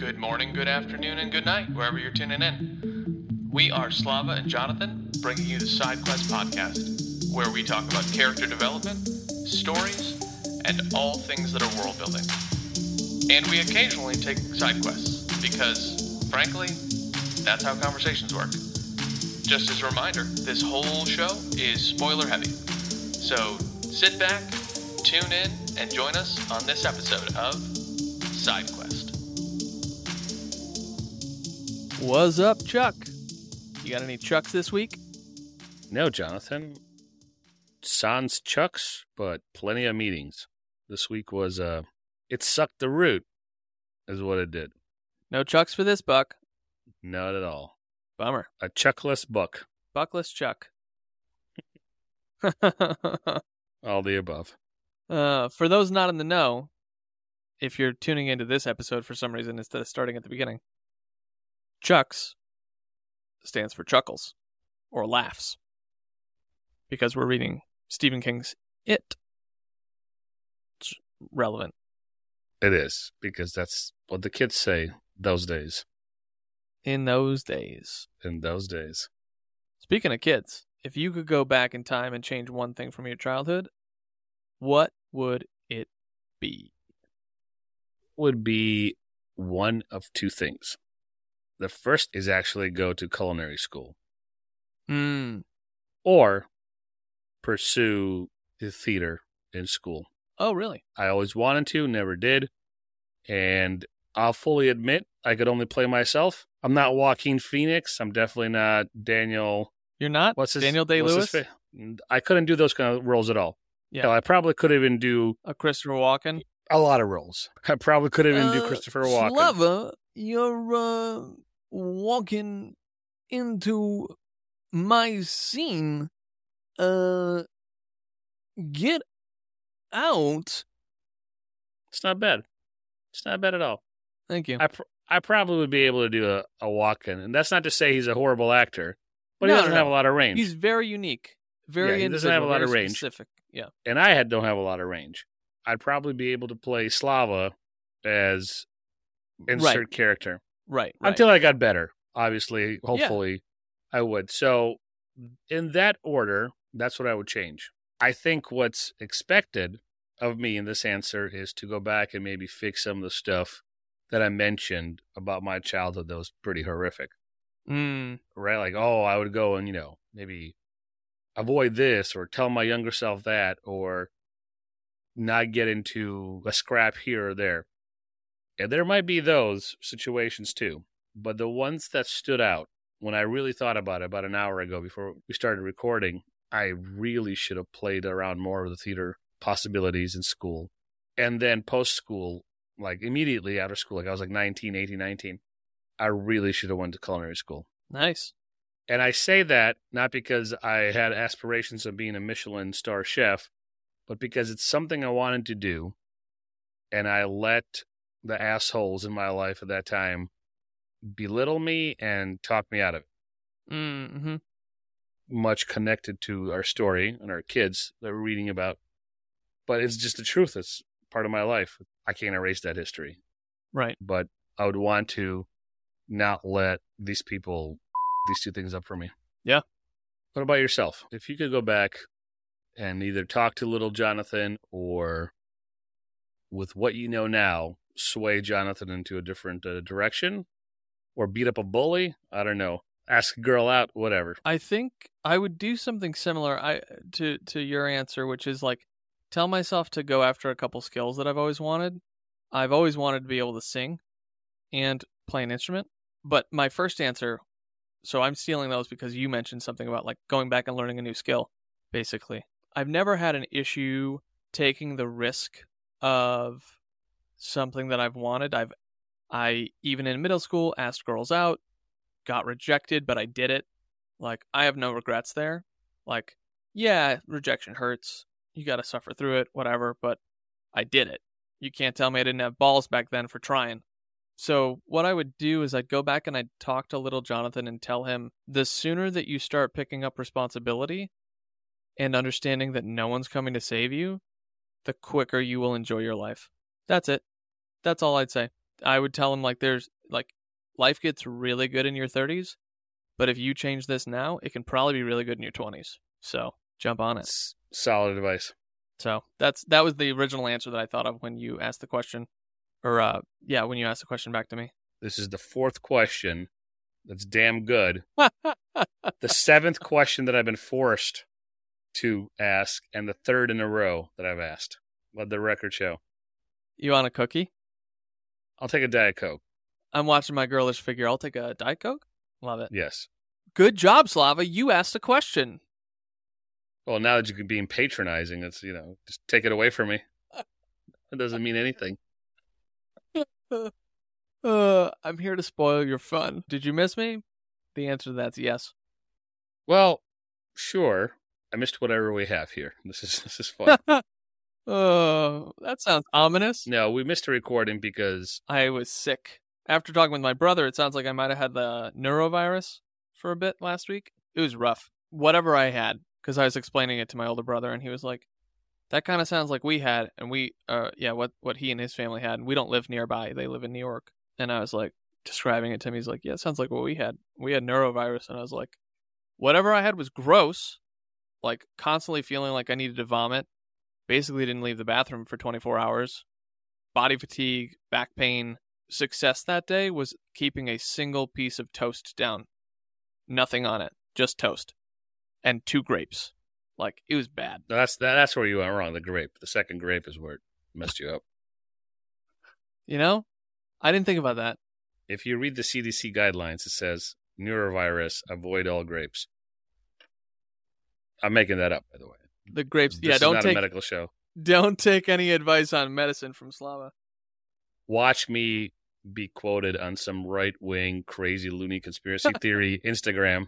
Good morning, good afternoon, and good night, wherever you're tuning in. We are Slava and Jonathan, bringing you the Side Quest podcast, where we talk about character development, stories, and all things that are world building. And we occasionally take side quests, because, frankly, that's how conversations work. Just as a reminder, this whole show is spoiler heavy. So sit back, tune in, and join us on this episode of Side What's up, Chuck? You got any Chucks this week? No, Jonathan. Sans chucks, but plenty of meetings. This week was uh it sucked the root, is what it did. No Chucks for this buck. Not at all. Bummer. A chuckless buck. Buckless Chuck. All the above. uh, for those not in the know, if you're tuning into this episode for some reason instead of starting at the beginning, Chucks stands for chuckles or laughs because we're reading Stephen King's It. It's relevant. It is, because that's what the kids say those days. In those days. In those days. Speaking of kids, if you could go back in time and change one thing from your childhood, what would it be? Would be one of two things. The first is actually go to culinary school Hmm. or pursue the theater in school. Oh, really? I always wanted to, never did. And I'll fully admit I could only play myself. I'm not Joaquin Phoenix. I'm definitely not Daniel. You're not? What's his Daniel Day Lewis? fa- I couldn't do those kind of roles at all. Yeah. I probably could even do A Christopher Walken? a lot of roles. I probably could even do Christopher Walken. Slava, you're uh, walking into my scene. Uh, get out. It's not bad. It's not bad at all. Thank you. I pr- I probably would be able to do a, a walk in and that's not to say he's a horrible actor, but he doesn't no, have a lot of range. He's very unique. Very Yeah, he doesn't have a lot of range. Specific. Yeah. and I had don't have a lot of range. I'd probably be able to play Slava as insert Right. character Right. right. until I got better. Obviously, hopefully, I would. So, in that order, that's what I would change. I think what's expected of me in this answer is to go back and maybe fix some of the stuff that I mentioned about my childhood that was pretty horrific. Mm, Right? Like, oh, I would go and, you know, maybe avoid this or tell my younger self that or not get into a scrap here or there. And there might be those situations too. But the ones that stood out when I really thought about it about an hour ago before we started recording, I really should have played around more with the theater possibilities in school. And then post school, like immediately of school, like I was like 19, 18, 19, I really should have went to culinary school. nice. And I say that not because I had aspirations of being a Michelin star chef, but because it's something I wanted to do. And I let the assholes in my life at that time belittle me and talk me out of it. Mm-hmm. Much connected to our story and our kids that we're reading about. But it's just the truth. It's part of my life. I can't erase that history. Right. But I would want to not let these people these two things up for me. Yeah. What about yourself? If you could go back and either talk to little Jonathan or with what you know now, sway Jonathan into a different uh, direction or beat up a bully, I don't know. Ask a girl out, whatever. I think I would do something similar I to to your answer, which is like tell myself to go after a couple skills that I've always wanted. I've always wanted to be able to sing and play an instrument, but my first answer so I'm stealing those because you mentioned something about like going back and learning a new skill basically. I've never had an issue taking the risk of something that I've wanted. I've I even in middle school asked girls out, got rejected, but I did it. Like I have no regrets there. Like yeah, rejection hurts. You got to suffer through it, whatever, but I did it. You can't tell me I didn't have balls back then for trying. So what I would do is I'd go back and I'd talk to little Jonathan and tell him the sooner that you start picking up responsibility and understanding that no one's coming to save you, the quicker you will enjoy your life. That's it. That's all I'd say. I would tell him like there's like life gets really good in your 30s, but if you change this now, it can probably be really good in your 20s. So jump on it. It's solid advice. So that's that was the original answer that I thought of when you asked the question, or uh, yeah, when you asked the question back to me. This is the fourth question. That's damn good. the seventh question that I've been forced to ask, and the third in a row that I've asked. Let the record show. you want a cookie? I'll take a Diet Coke. I'm watching my girlish figure. I'll take a diet coke. Love it. Yes. Good job, Slava. You asked a question. Well, now that you can be patronizing, it's, you know, just take it away from me. It doesn't mean anything. Uh, I'm here to spoil your fun. Did you miss me? The answer to that's yes. Well, sure. I missed whatever we have here. This is this is fun. Oh, that sounds ominous. no, we missed a recording because I was sick. After talking with my brother, it sounds like I might have had the neurovirus for a bit last week. It was rough. Whatever I had, because I was explaining it to my older brother, and he was like, "That kind of sounds like we had." And we, uh, yeah, what what he and his family had. And we don't live nearby; they live in New York. And I was like describing it to him. He's like, "Yeah, it sounds like what we had. We had neurovirus." And I was like, "Whatever I had was gross. Like constantly feeling like I needed to vomit. Basically, didn't leave the bathroom for 24 hours. Body fatigue, back pain." success that day was keeping a single piece of toast down. Nothing on it, just toast. And two grapes. Like it was bad. that's that, that's where you went wrong. The grape, the second grape, is where it messed you up. You know? I didn't think about that. If you read the CDC guidelines, it says neurovirus, avoid all grapes. I'm making that up, by the way. The grapes. This yeah, don't not take a medical show. don't take any advice on medicine from Slava. Watch me be quoted on some right wing, crazy, loony conspiracy theory Instagram.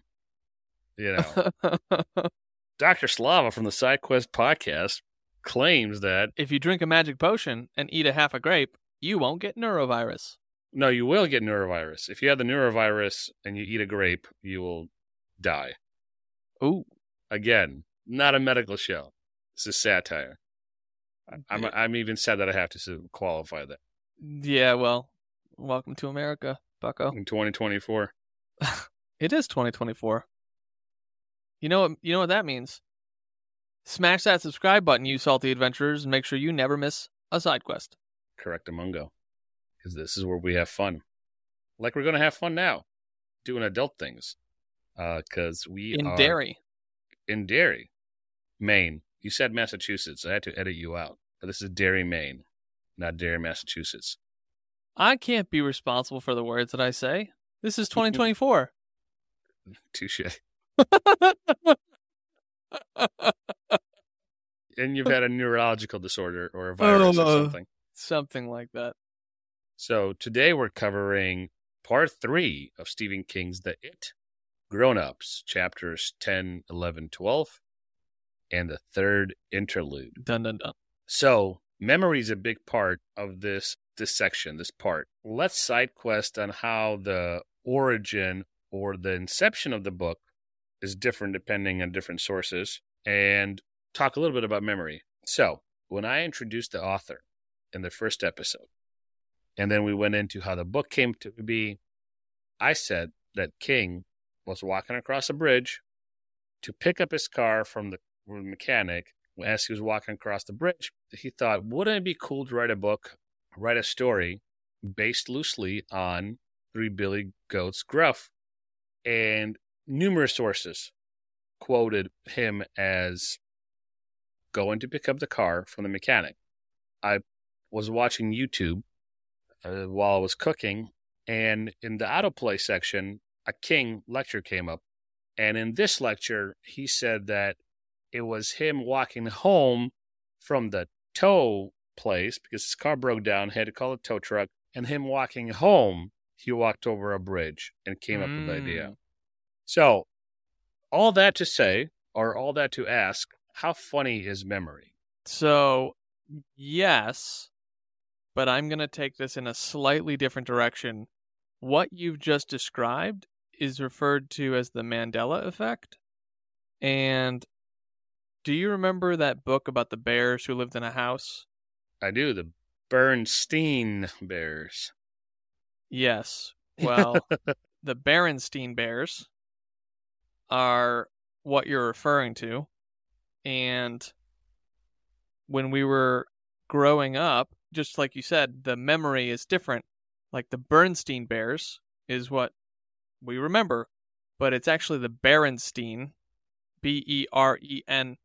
You know, Dr. Slava from the SideQuest podcast claims that if you drink a magic potion and eat a half a grape, you won't get neurovirus. no, you will get neurovirus. If you have the neurovirus and you eat a grape, you will die. Ooh. Again, not a medical show. This is satire. I'm I'm even sad that I have to qualify that Yeah, well, welcome to America, Bucko. in 2024. It is 2024. You know what? You know what that means. Smash that subscribe button, you salty adventurers, and make sure you never miss a side quest. Correct Amungo. Because this is where we have fun. Like we're going to have fun now, doing adult things. Uh, because we In are Derry, in Derry, Maine. You said Massachusetts. I had to edit you out. But this is Derry, Maine, not Derry, Massachusetts. I can't be responsible for the words that I say. This is 2024. Touche. And you've had a neurological disorder or a virus or Oh. something. Something like that. So today we're covering part three of Stephen King's The It Grown Ups, chapters 10, 11, 12, and the third interlude. Dun dun dun. So memory is a big part of this this section, this part. Let's side quest on how the origin or the inception of the book is different depending on different sources and talk a little bit about memory. So when I introduced the author in the first episode, and then we went into how the book came to be, I said that King was walking across a bridge to pick up his car from the, from the mechanic. As he was walking across the bridge, he thought, wouldn't it be cool to write a book, write a story based loosely on Three Billy Goats Gruff? And numerous sources quoted him as going to pick up the car from the mechanic. I was watching YouTube uh, while I was cooking, and in the autoplay section, a King lecture came up. And in this lecture, he said that it was him walking home from the tow place because his car broke down, had to call a tow truck, and him walking home, he walked over a bridge and came up with the idea. Hmm. So, all that to say, or all that to ask, how funny is memory? So, yes, but I'm going to take this in a slightly different direction. What you've just described is referred to as the Mandela effect. And do you remember that book about the bears who lived in a house? I do. The Bernstein Bears. Yes. Well, the Berenstein Bears are what you're referring to. And when we were growing up, just like you said, the memory is different. Like the Bernstein Bears is what we remember, but it's actually the Berenstein, B E R E N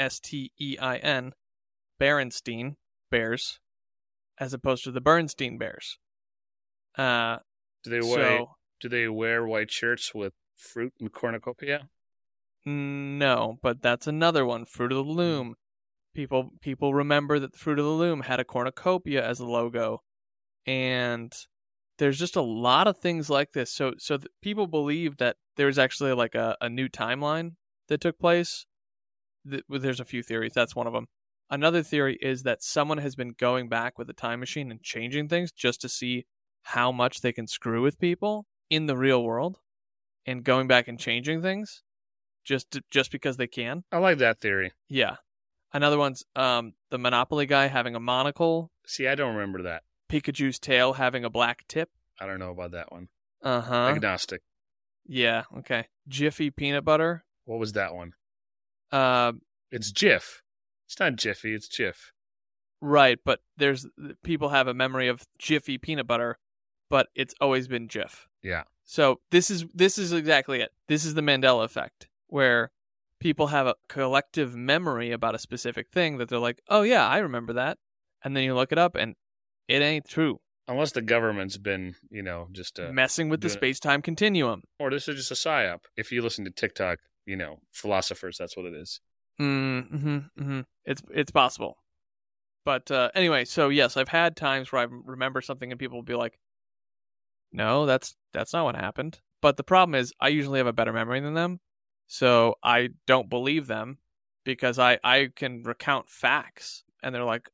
S T E I N, Berenstein Bears, as opposed to the Bernstein Bears. Uh, Do they wear so do they wear white shirts with fruit and cornucopia? no, but that's another one. Fruit of the Loom. People people remember that the Fruit of the Loom had a cornucopia as a logo, and there's just a lot of things like this. So so th- people believe that there's actually like a, a new timeline that took place. Th- there's a few theories. That's one of them. Another theory is that someone has been going back with a time machine and changing things just to see how much they can screw with people in the real world, and going back and changing things just to, just because they can. I like that theory. Yeah. Another one's um the Monopoly guy having a monocle, See, I don't remember that. Pikachu's tail having a black tip. I don't know about that one. Uh huh. Agnostic. Yeah. Okay. Jiffy peanut butter. What was that one? Uh, It's Jif. It's not Jiffy. It's Jif. right. But there's people have a memory of Jiffy peanut butter, but it's always been Jif. Yeah. So this is this is exactly it. This is the Mandela effect, where people have a collective memory about a specific thing that they're like, "Oh yeah, I remember that," and then you look it up and it ain't true. Unless the government's been, you know, just uh, Messing with the space time continuum. or this is just a psyop. If you listen to TikTok, you know, philosophers, that's what it is. Mm-hmm, mm-hmm. It's it's possible. But uh, anyway, so yes, I've had times where I remember something and people will be like, "No, that's that's not what happened." But the problem is, I usually have a better memory than them, so I don't believe them because I I can recount facts, and they're like,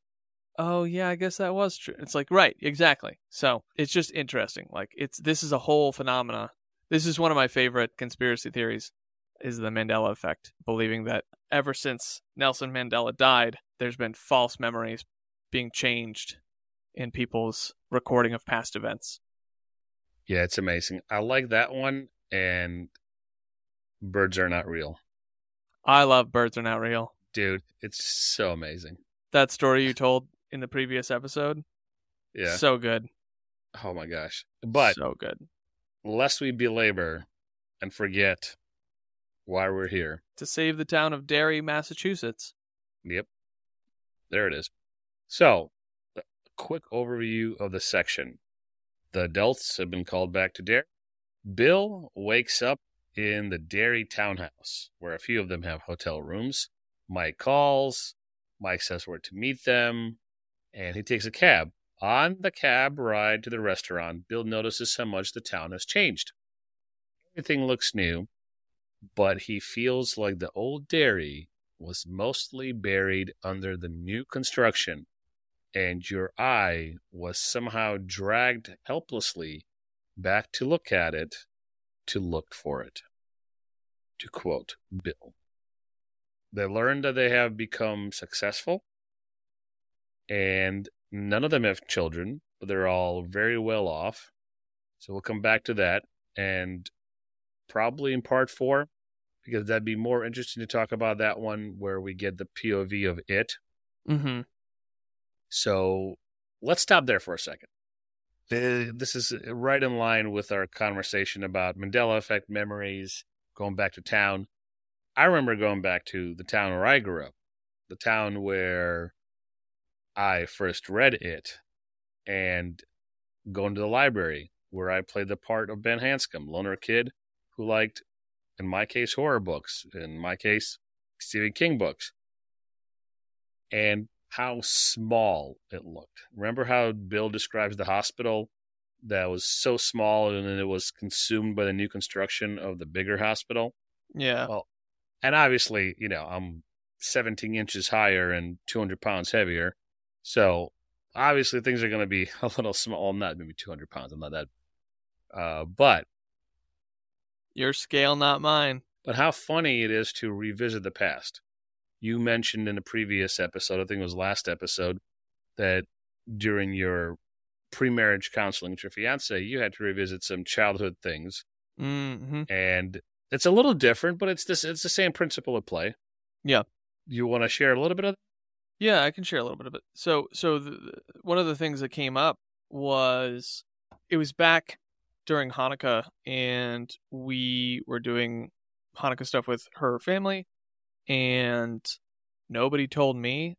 "Oh yeah, I guess that was true." It's like, right, exactly. So it's just interesting. Like it's this is a whole phenomena. This is one of my favorite conspiracy theories is the Mandela effect, believing that ever since Nelson Mandela died, there's been false memories being changed in people's recording of past events. Yeah, it's amazing. I like that one. And birds are not real, I love Birds Are Not Real. dude. It's so amazing. That story you told in the previous episode, Yeah. so good. oh my gosh. But so good. lest we belabor and forget why we're here. To save the town of Derry, Massachusetts. Yep. There it is. So, a quick overview of the section. The adults have been called back to Derry. Bill wakes up in the Derry townhouse, where a few of them have hotel rooms. Mike calls. Mike says where to meet them, and he takes a cab. On the cab ride to the restaurant, Bill notices how much the town has changed. Everything looks new, but he feels like the old Derry was mostly buried under the new construction, and your eye was somehow dragged helplessly back to look at it, to look for it. To quote Bill. They learn that they have become successful, and none of them have children, but they're all very well off. So we'll come back to that, and probably in part four, because that'd be more interesting to talk about that one where we get the POV of it. Mm-hmm. So let's stop there for a second. This is right in line with our conversation about Mandela effect memories, going back to town. I remember going back to the town where I grew up, the town where I first read it, and going to the library where I played the part of Ben Hanscom, loner kid who liked, in my case, horror books, in my case, Stephen King books. And how small it looked. Remember how Bill describes the hospital that was so small and then it was consumed by the new construction of the bigger hospital? Yeah. Well, and obviously, you know, I'm 17 inches higher and 200 pounds heavier. So obviously things are going to be a little small. Well, not maybe 200 pounds. I'm not that. Uh, but, Your scale, not mine. but how funny it is to revisit the past. You mentioned in a previous episode, I think it was last episode, that during your pre-marriage counseling with your fiance, you had to revisit some childhood things, Mm-hmm. and it's a little different, but it's this it's the same principle at play. Yeah. You want to share a little bit of? Yeah, I can share a little bit of it. So, so the, one of the things that came up was it was back during Hanukkah, and we were doing Hanukkah stuff with her family, and nobody told me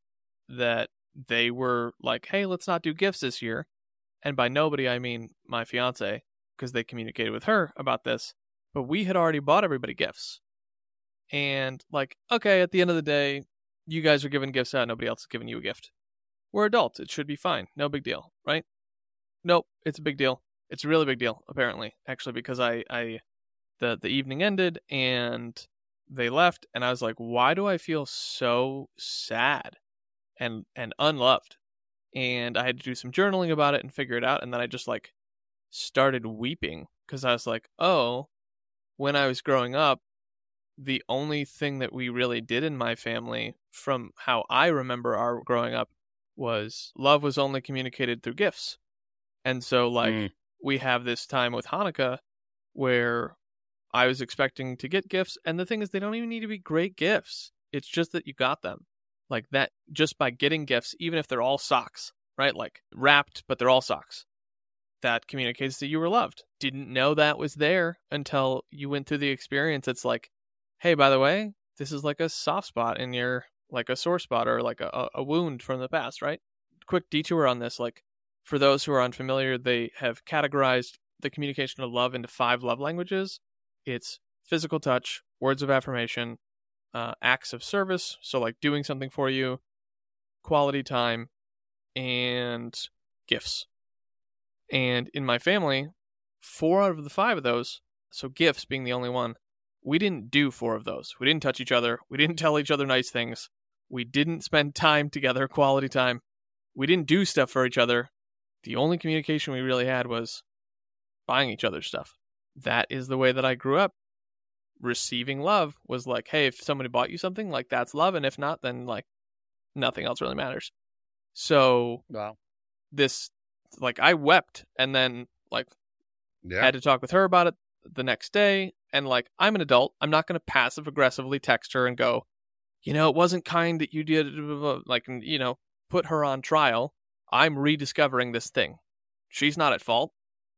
that they were like, "Hey, let's not do gifts this year." And by nobody, I mean my fiance, because they communicated with her about this. But we had already bought everybody gifts, and like, okay, at the end of the day, you guys are giving gifts out. Nobody else is giving you a gift. We're adults. It should be fine. No big deal, right? Nope, it's a big deal. It's a really big deal, apparently, actually, because I, I, the the evening ended and they left, and I was like, why do I feel so sad and and unloved? And I had to do some journaling about it and figure it out, and then I just like started weeping because I was like, oh, when I was growing up, the only thing that we really did in my family, from how I remember our growing up, was love was only communicated through gifts. And so, like, Mm. We have this time with Hanukkah where I was expecting to get gifts. And the thing is, they don't even need to be great gifts. It's just that you got them. Like that, just by getting gifts, even if they're all socks, right? Like wrapped, but they're all socks. That communicates that you were loved. Didn't know that was there until you went through the experience. It's like, hey, by the way, this is like a soft spot in your, like a sore spot or like a, a wound from the past, right? Quick detour on this. Like, for those who are unfamiliar, they have categorized the communication of love into five love languages it's physical touch, words of affirmation, uh, acts of service, so like doing something for you, quality time, and gifts. And in my family, four out of the five of those, so gifts being the only one, we didn't do four of those. We didn't touch each other. We didn't tell each other nice things. We didn't spend time together, quality time. We didn't do stuff for each other. The only communication we really had was buying each other stuff. That is the way that I grew up. Receiving love was like, hey, if somebody bought you something, like that's love. And if not, then like nothing else really matters. So Wow. this, like, I wept and then like Yeah. had to talk with her about it the next day. And like, I'm an adult. I'm not going to passive aggressively text her and go, you know, it wasn't kind that you did, like, you know, put her on trial. I'm rediscovering this thing. She's not at fault.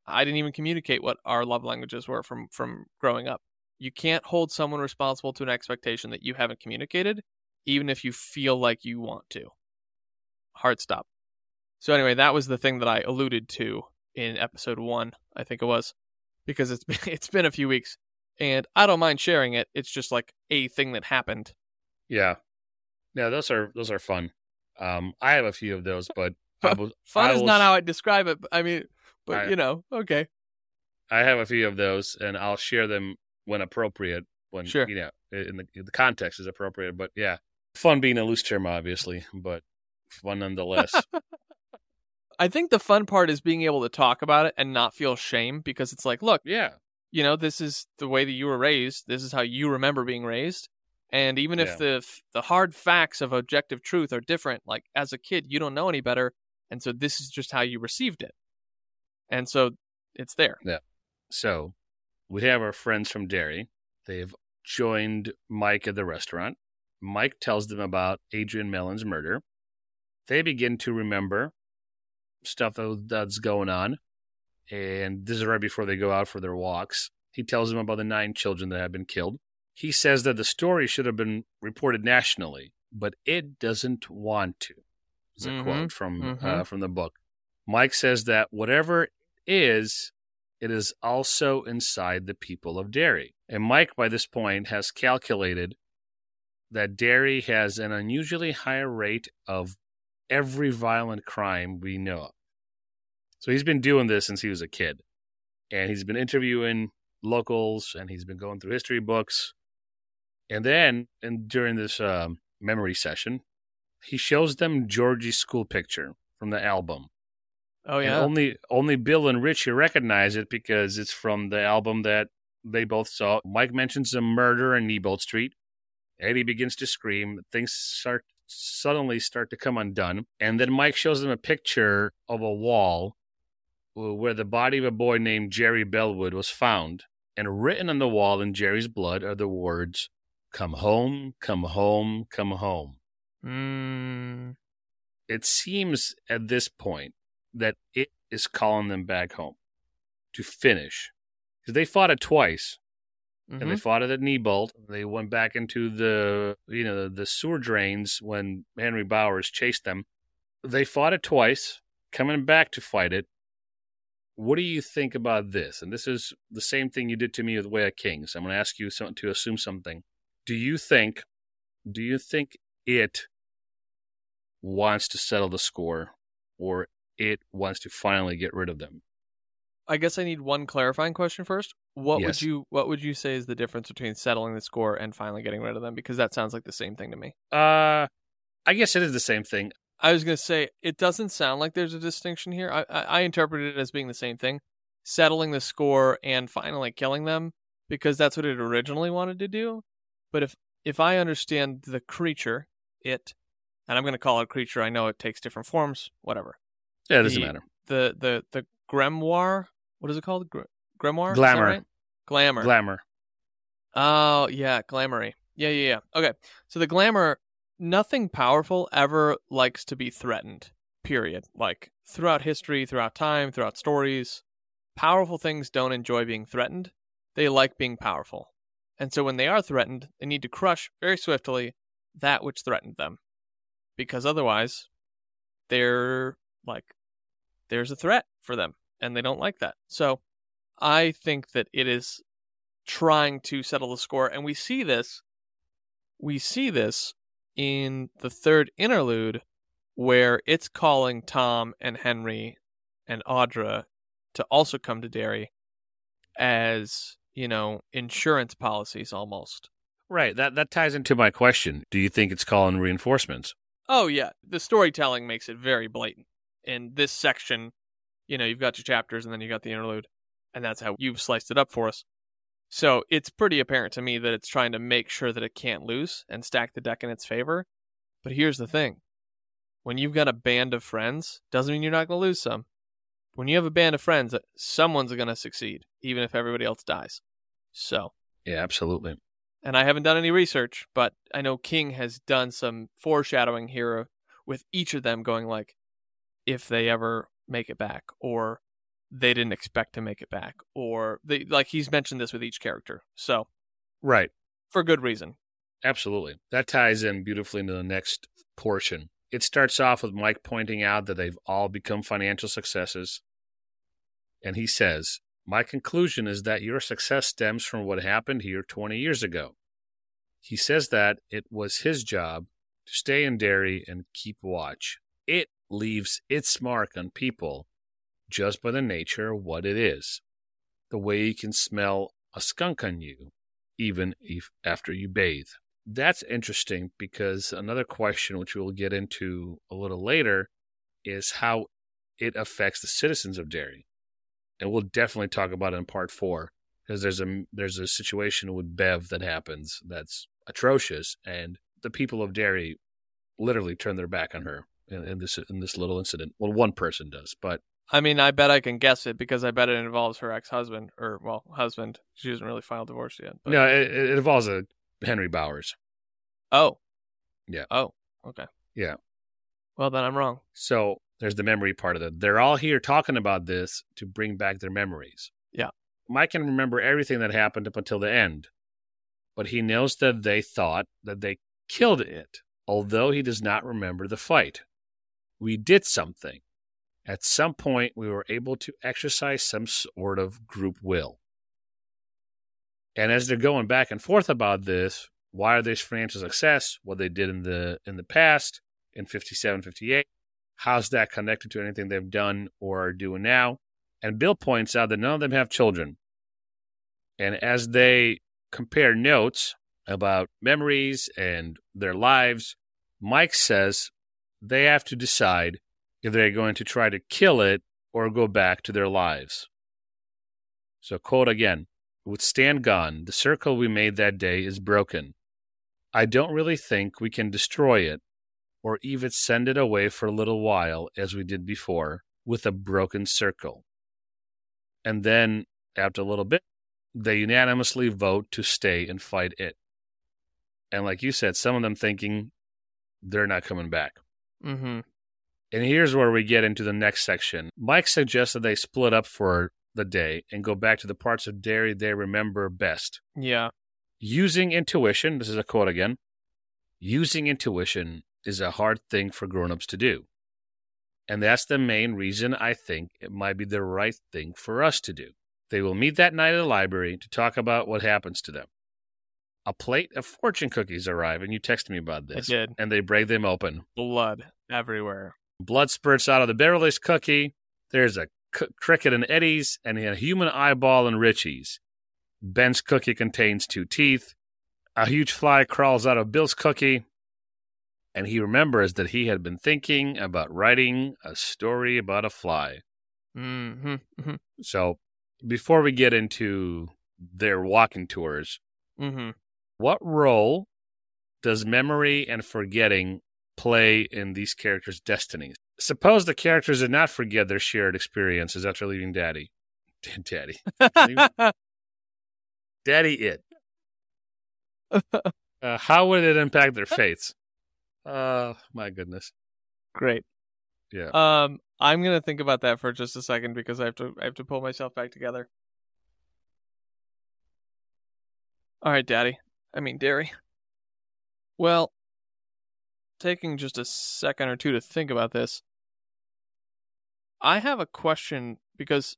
I didn't even communicate what our love languages were from from growing up. You can't hold someone responsible to an expectation that you haven't communicated, even if you feel like you want to. Hard stop. So anyway, that was the thing that I alluded to in episode one, I think it was, because it's been, it's been a few weeks, and I don't mind sharing it. It's just like a thing that happened. Yeah. Yeah, those are those are fun. Um, I have a few of those, but will, Fun is not how I describe it. But, I mean, but I- you know, okay, I have a few of those, and I'll share them when appropriate. When Sure. you know, in the the context is appropriate. But yeah, fun being a loose term, obviously, but fun nonetheless. I think the fun part is being able to talk about it and not feel shame because it's like, look, yeah, you know, this is the way that you were raised. This is how you remember being raised. And even Yeah. if the the hard facts of objective truth are different, like as a kid, you don't know any better, and so this is just how you received it, and so it's there. Yeah. So we have our friends from Derry. They've joined Mike at the restaurant. Mike tells them about Adrian Mellon's murder. They begin to remember stuff that's going on. And this is right before they go out for their walks. He tells them about the nine children that have been killed. He says that the story should have been reported nationally, but it doesn't want to. Is a Mhm, quote from uh, mhm. from the book. Mike says that whatever it is, it is also inside the people of Derry. And Mike, by this point, has calculated that Derry has an unusually high rate of every violent crime we know of. So he's been doing this since he was a kid. And he's been interviewing locals and he's been going through history books. And then, and during this um, memory session, he shows them Georgie's school picture from the album. Oh And yeah, only only Bill and Richie recognize it because it's from the album that they both saw. Mike mentions a murder in Neibolt Street. Eddie begins to scream. Things start suddenly start to come undone. And then Mike shows them a picture of a wall where the body of a boy named Jerry Bellwood was found, and written on the wall in Jerry's blood are the words, Come home, come home, come home. Mm, It seems at this point that it is calling them back home to finish. Because they fought it twice. and they mhm. fought it at Neibolt. They went back into the you know the, sewer drains when Henry Bowers chased them. They fought it twice, coming back to fight it. What do you think about this? And this is the same thing you did to me with Way of Kings. I'm going to ask you to assume something. Do you think? Do you think it wants to settle the score, or it wants to finally get rid of them? I guess I need one clarifying question first. What Yes. would you What would you say is the difference between settling the score and finally getting rid of them? Because that sounds like the same thing to me. Uh, I guess it is the same thing. I was gonna say it doesn't sound like there's a distinction here. I I, I interpreted it as being the same thing, settling the score and finally killing them because that's what it originally wanted to do. But if if I understand the creature, it, and I'm gonna call it a creature. I know it takes different forms. Whatever. Yeah, it doesn't The- matter. The the the grimoire. What is it called? Gr- grimoire. Glamour. right? Glamour. Glamour. Oh, yeah, glamoury. Yeah, yeah, yeah. Okay. So the glamour, nothing powerful ever likes to be threatened. Period. Like throughout history, throughout time, throughout stories, powerful things don't enjoy being threatened. They like being powerful. And so when they are threatened, they need to crush very swiftly that which threatened them. Because otherwise, they're like there's a threat for them and they don't like that. So I think that it is trying to settle the score and we see this we see this in the third interlude where it's calling Tom and Henry and Audra to also come to Derry as, you know, insurance policies almost. Right. That that ties into my question. Do you think it's calling reinforcements? Oh yeah, the storytelling makes it very blatant. In this section, you know, you've got your chapters and then you got the interlude, and that's how you've sliced it up for us. So it's pretty apparent to me that it's trying to make sure that it can't lose and stack the deck in its favor. But here's the thing. When you've got a band of friends, doesn't mean you're not going to lose some. When you have a band of friends, someone's going to succeed, even if everybody else dies. So, Yeah, absolutely. And I haven't done any research, but I know King has done some foreshadowing here with each of them going like, if they ever make it back, or they didn't expect to make it back, or they like he's mentioned this with each character. So Right. for good reason. Absolutely. That ties in beautifully into the next portion. It starts off with Mike pointing out that they've all become financial successes. And he says, My conclusion is that your success stems from what happened here 20 years ago. He says that it was his job to stay in Derry and keep watch. It leaves its mark on people just by the nature of what it is. The way you can smell a skunk on you, even if after you bathe that's interesting because another question, which we'll get into a little later, is how it affects the citizens of Derry, and we'll definitely talk about it in part four because there's a there's a situation with Bev that happens that's atrocious, and the people of Derry literally turn their back on her in, in this in this little incident. Well, one person does, but I mean, I bet I can guess it because I bet it involves her ex-husband or well, husband. She hasn't really filed divorce yet. But... no, it, it involves a Henry Bowers. Oh. Yeah. Oh. Okay. Yeah. Well, then I'm wrong. So there's the memory part of it. They're all here talking about this to bring back their memories. Yeah. Mike can remember everything that happened up until the end, but he knows that they thought that they killed it, although he does not remember the fight. We did something. At some point, we were able to exercise some sort of group will. And as they're going back and forth about this, why are they financial success? What they did in the in the past, in 57, 58. How's that connected to anything they've done or are doing now? And Bill points out that none of them have children. And as they compare notes about memories and their lives, Mike says they have to decide if they're going to try to kill it or go back to their lives. So, quote again With Stan gone, the circle we made that day is broken. I don't really think we can destroy it or even send it away for a little while as we did before with a broken circle. And then after a little bit, they unanimously vote to stay and fight it. And like you said, some of them thinking they're not coming back. Mm-hmm. And here's where we get into the next section. Mike suggested they split up for the day and go back to the parts of Derry they remember best. Yeah. Using intuition, this is a quote again using intuition is a hard thing for grown-ups to do. And that's the main reason I think it might be the right thing for us to do. They will meet that night at the library to talk about what happens to them. A plate of fortune cookies arrive, and you texted me about this. I did. And they break them open. Blood everywhere. Blood spurts out of the Beverly's cookie. There's a c- cricket in Eddie's, and a human eyeball in Richie's. Ben's cookie contains two teeth. A huge fly crawls out of Bill's cookie, and he remembers that he had been thinking about writing a story about a fly. Mm-hmm. Mm-hmm. So, before we get into their walking tours, Mm-hmm. what role does memory and forgetting play in these characters' destinies? Suppose the characters did not forget their shared experiences after leaving Daddy. Daddy. Daddy it. Uh, how would it impact their fates? Uh, my goodness. Great. Yeah. Um, I'm gonna think about that for just a second because I have to I have to pull myself back together. All right, Daddy. I mean, Derry. Well, taking just a second or two to think about this, I have a question because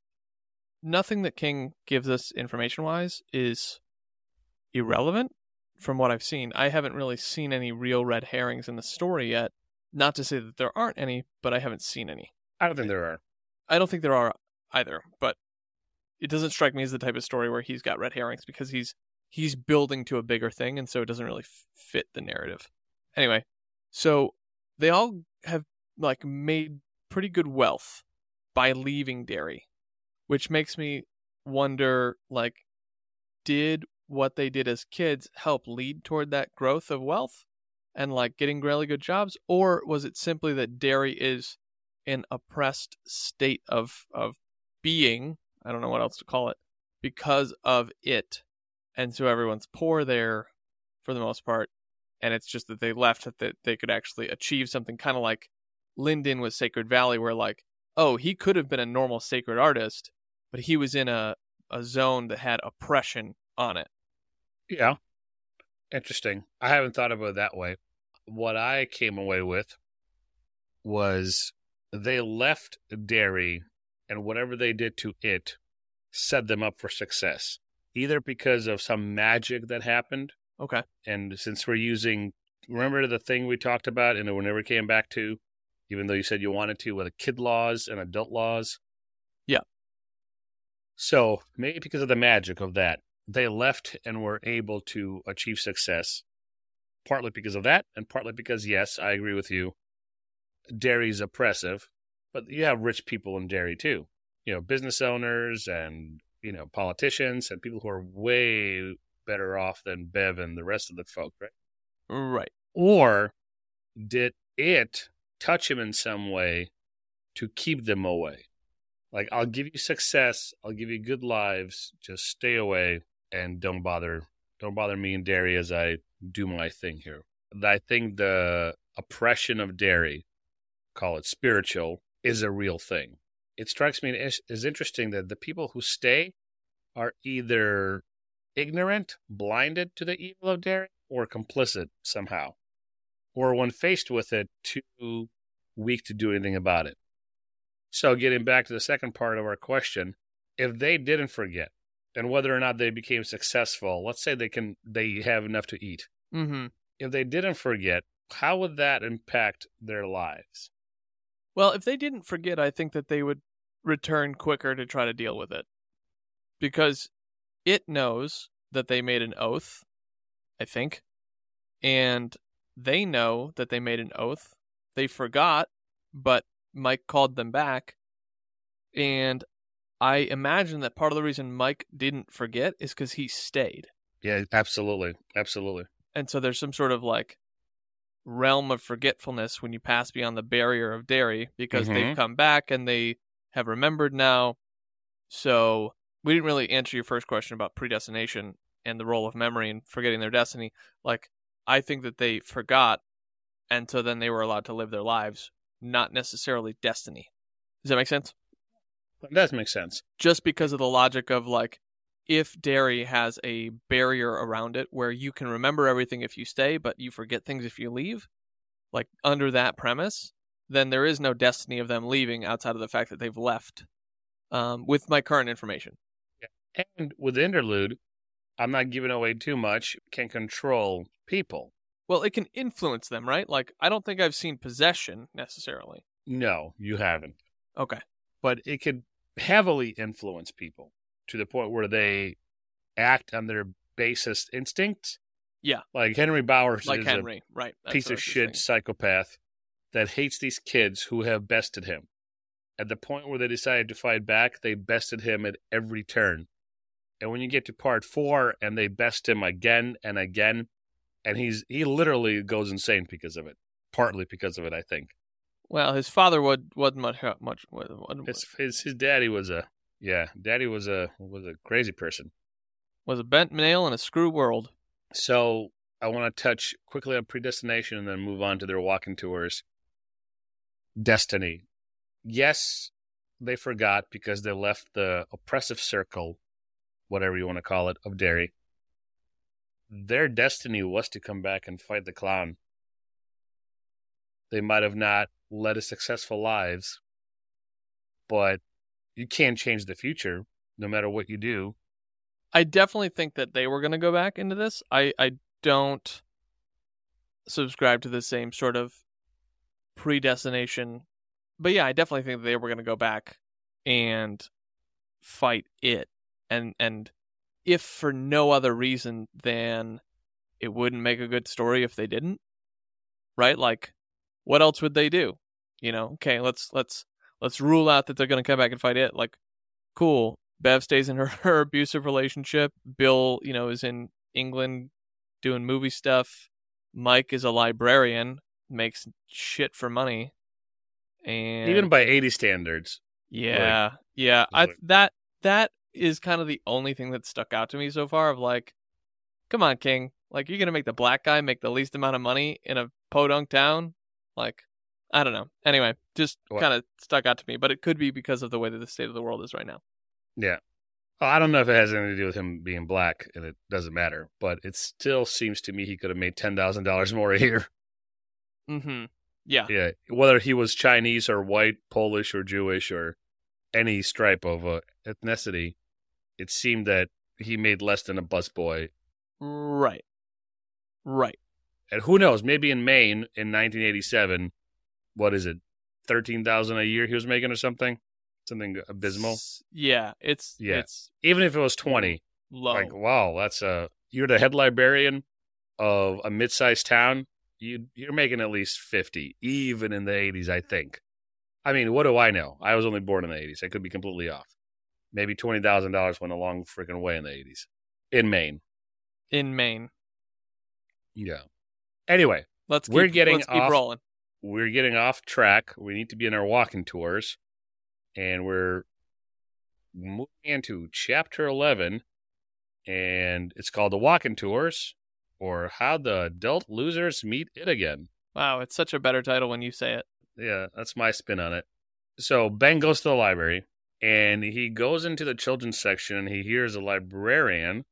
nothing that King gives us information wise is irrelevant from what I've seen. I haven't really seen any real red herrings in the story yet. Not to say that there aren't any, but I haven't seen any. I don't think there are. I don't think there are either, but it doesn't strike me as the type of story where he's got red herrings because he's he's building to a bigger thing and so it doesn't really fit the narrative. Anyway, so they all have like made pretty good wealth by leaving Derry, which makes me wonder like did what they did as kids help lead toward that growth of wealth and like getting really good jobs or was it simply that Derry is an oppressed state of of being i don't know what else to call it because of it? And so everyone's poor there for the most part and it's just that they left that they could actually achieve something kind of like Lindon with Sacred Valley where like oh he could have been a normal sacred artist but he was in a a zone that had oppression on it Yeah. Interesting. I haven't thought about it that way. What I came away with was they left Derry and whatever they did to it set them up for success. Either because of some magic that happened, okay and since we're using remember the thing we talked about and we never came back to, even though you said you wanted to, with the kid laws and adult laws? Yeah. So maybe because of the magic of that, they left and were able to achieve success. Partly because of that, and partly because, yes, I agree with you. Derry's oppressive, but you have rich people in Derry too. You know, business owners and, you know, politicians and people who are way better off than Bev and the rest of the folk, right? right Or did it touch him in some way to keep them away? Like, I'll give you success, I'll give you good lives, just stay away and don't bother, don't bother me and Derry as I do my thing here. I think the oppression of Derry, call it spiritual, is a real thing. It strikes me as, interesting that the people who stay are either ignorant, blinded to the evil of Derry, or complicit somehow, or when faced with it, too weak to do anything about it. So, getting back to the second part of our question, if they didn't forget, and whether or not they became successful, let's say they can they have enough to eat. mm-hmm If they didn't forget, how would that impact their lives? Well, if they didn't forget, I think that they would return quicker to try to deal with it. Because it knows that they made an oath, I think. And they know that they made an oath. They forgot, but Mike called them back. And I imagine that part of the reason Mike didn't forget is because he stayed. Yeah, absolutely, absolutely. And so there's some sort of like realm of forgetfulness when you pass beyond the barrier of Derry because Mhm. they've come back and they have remembered now. So we didn't really answer your first question about predestination and the role of memory and forgetting their destiny. Like I think that they forgot, and so then they were allowed to live their lives, not necessarily destiny. Does that make sense? That does make sense. Just because of the logic of like, if Derry has a barrier around it where you can remember everything if you stay, but you forget things if you leave, like under that premise, then there is no destiny of them leaving outside of the fact that they've left. Um, with my current information. And with interlude, I'm not giving away too much, can control people. Well, it can influence them, right? Like, I don't think I've seen possession necessarily. No, you haven't. Okay. But it could heavily influence people to the point where they act on their basest instincts. Yeah. Like Henry Bowers Like is Henry, right. That's piece of shit thinking. psychopath that hates these kids who have bested him. At the point where they decided to fight back, they bested him at every turn. And when you get to part four and they best him again and again, and he's he literally goes insane because of it. Partly because of it, I think. Well, his father would, wasn't much, much, wasn't His his his daddy was a yeah, daddy was a was a crazy person. was a bent nail in a screw world. So I want to touch quickly on predestination and then move on to their walking tours. Destiny. Yes, they forgot because they left the oppressive circle, whatever you want to call it, of Derry. Their destiny was to come back and fight the clown. They might have not led a successful lives, but you can't change the future no matter what you do. I definitely think that they were going to go back into this. I, I don't subscribe to the same sort of predestination. But yeah, I definitely think that they were going to go back and fight it. And and if for no other reason than it wouldn't make a good story if they didn't. Right? Like what else would they do? You know, okay, let's let's let's rule out that they're going to come back and fight it. Like cool. Bev stays in her, her abusive relationship. Bill, you know, is in England doing movie stuff. Mike is a librarian, makes shit for money. And Even by 80 standards. yeah, yeah, I like- that that is kind of the only thing that stuck out to me so far of like come on, King. Like you're going to make the black guy make the least amount of money in a podunk town? Like I don't know. Anyway, just kind of stuck out to me, but it could be because of the way that the state of the world is right now. Yeah. Well, I don't know if it has anything to do with him being black, and it doesn't matter. But it still seems to me he could have made ten thousand dollars more a year. Mm hmm. Yeah. Yeah, whether he was Chinese or white, Polish or Jewish or any stripe of uh, ethnicity, it seemed that he made less than a busboy. Right. Right. And who knows? Maybe in Maine in 1987, what is it, thirteen thousand a year he was making or something, something abysmal. Yeah, it's Yeah. it's Even if it was twenty, low. Like, wow, that's a you're the head librarian of a mid-sized town. You you're making at least fifty, even in the eighties, I think. I mean, what do I know? I was only born in the eighties. I could be completely off. Maybe twenty thousand dollars went a long freaking way in the eighties, in Maine. in Maine. Yeah. Anyway, Let's keep, We're getting let's off- rolling. we're getting off track. We need to be in our walking tours, and we're moving into chapter eleven, and it's called the walking tours, or how the adult losers meet it again. Wow, it's such a better title when you say it. Yeah, that's my spin on it. So Ben goes to the library, and he goes into the children's section, and he hears a librarian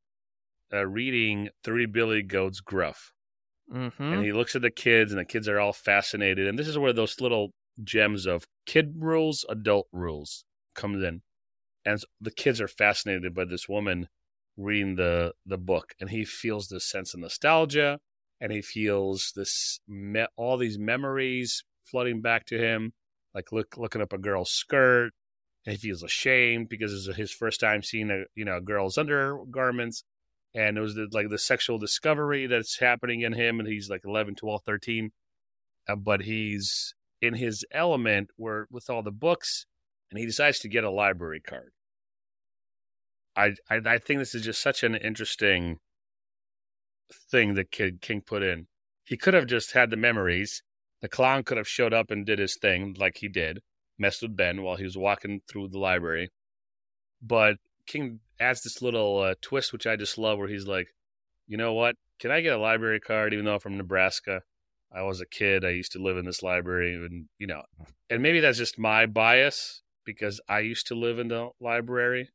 uh, reading Three Billy Goats Gruff. Mm-hmm. and he looks at the kids and the kids are all fascinated. And this is where those little gems of kid rules adult rules comes in. And the kids are fascinated by this woman reading the the book. And he feels this sense of nostalgia and he feels this me- all these memories flooding back to him. Like look looking up a girl's skirt. And he feels ashamed because it's his first time seeing a you know a girl's undergarments and it was the, like the sexual discovery that's happening in him and he's like 11 12 13 uh, but he's in his element where with all the books and he decides to get a library card. I, I i think this is just such an interesting thing that kid king put in. He could have just had the memories. The clown could have showed up and did his thing like he did messed with ben while he was walking through the library. But King adds this little uh, twist, which I just love, where he's like, you know what? Can I get a library card, even though I'm from Nebraska? I was a kid. I used to live in this library, and you know, and maybe that's just my bias because I used to live in the library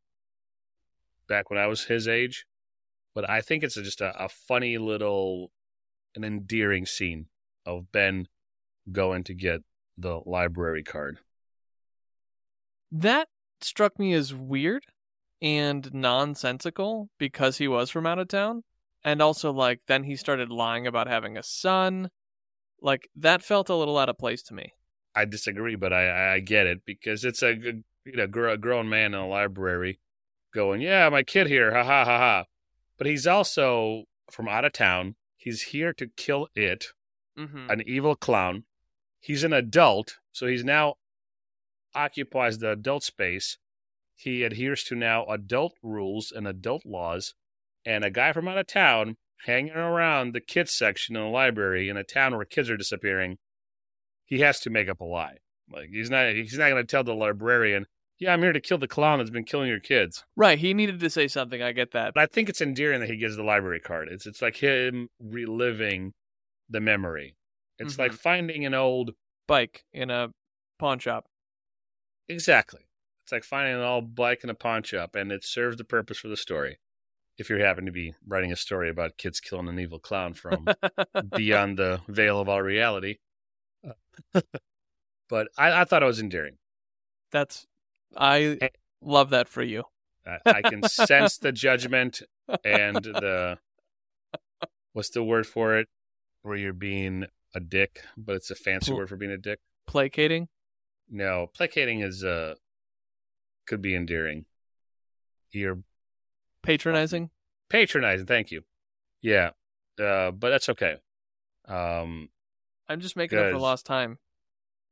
back when I was his age. But I think it's just a, a funny little, an endearing scene of Ben going to get the library card. That struck me as weird and nonsensical because he was from out of town. And also, like, then he started lying about having a son. Like, that felt a little out of place to me. I disagree, but I, I get it because it's a good, you know, gr- grown man in a library going, yeah, my kid here, ha ha ha ha. But he's also from out of town. He's here to kill it, Mm-hmm. an evil clown. He's an adult, so he's now occupies the adult space. He adheres to now adult rules and adult laws. And a guy from out of town hanging around the kids section in the library in a town where kids are disappearing, he has to make up a lie. Like he's not he's not going to tell the librarian, "Yeah, I'm here to kill the clown that's been killing your kids." Right. He needed to say something. I get that. But I think it's endearing that he gives the library card. It's it's like him reliving the memory. It's like mm-hmm. finding an old Bike in a pawn shop. exactly. It's like finding an old bike in a pawn shop, and it serves the purpose for the story. If you happen to be writing a story about kids killing an evil clown from beyond the veil of our reality, but I, I thought it was endearing. That's. I Eh. love that for you. I, I can sense the judgment and the what's the word for it, where you're being a dick, but it's a fancy Pl- word for being a dick. Placating. No, placating is uh could be endearing. You're Patronizing. patronizing. Thank you. Yeah, uh, but that's okay. Um, I'm just making up for lost time.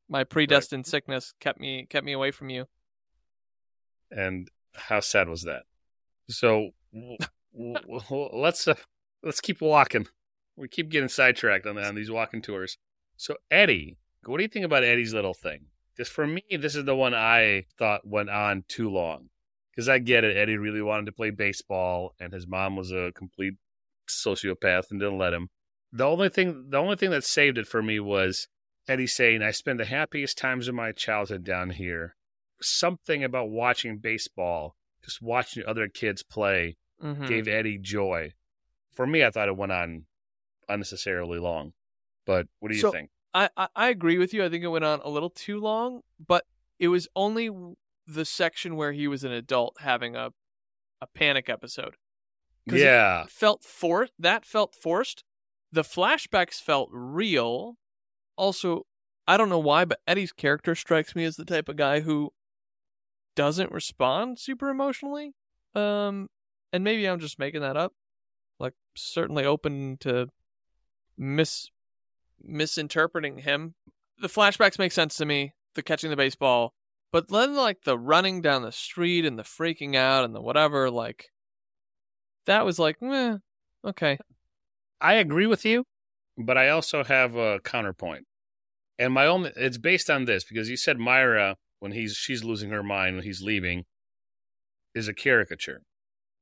My predestined sickness kept me kept me away from you. and how sad was that? So w- w- w- let's uh, let's keep walking. We keep getting sidetracked on on these walking tours. So Eddie, what do you think about Eddie's little thing? Because for me, this is the one I thought went on too long. Because I get it, Eddie really wanted to play baseball, and his mom was a complete sociopath and didn't let him. The only thing, the only thing that saved it for me was Eddie saying, "I spend the happiest times of my childhood down here." Something about watching baseball, just watching other kids play, Mhm. gave Eddie joy. For me, I thought it went on unnecessarily long. But what do you So- think? I, I I agree with you. I think it went on a little too long, but it was only the section where he was an adult having a a panic episode. Yeah, felt for that felt forced. The flashbacks felt real. Also, I don't know why, but Eddie's character strikes me as the type of guy who doesn't respond super emotionally. Um, and maybe I'm just making that up. Like, certainly open to mis misinterpreting him. The flashbacks make sense to me. The catching the baseball, but then like the running down the street and the freaking out and the whatever, like that was like, meh, okay. I agree with you, but I also have a counterpoint. And my only it's based on this because you said Myra when he's she's losing her mind when he's leaving is a caricature.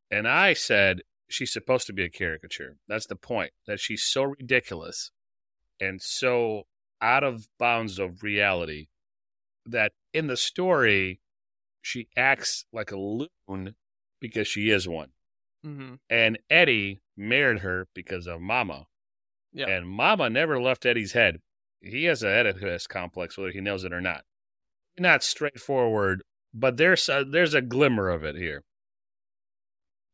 And I said she's supposed to be a caricature. That's the point. That she's so ridiculous and so out of bounds of reality that in the story she acts like a loon because she is one. Mm-hmm. And Eddie married her because of Mama. Yeah. And Mama never left Eddie's head. He has an Oedipus complex, whether he knows it or not. Not straightforward, but there's a, there's a glimmer of it here.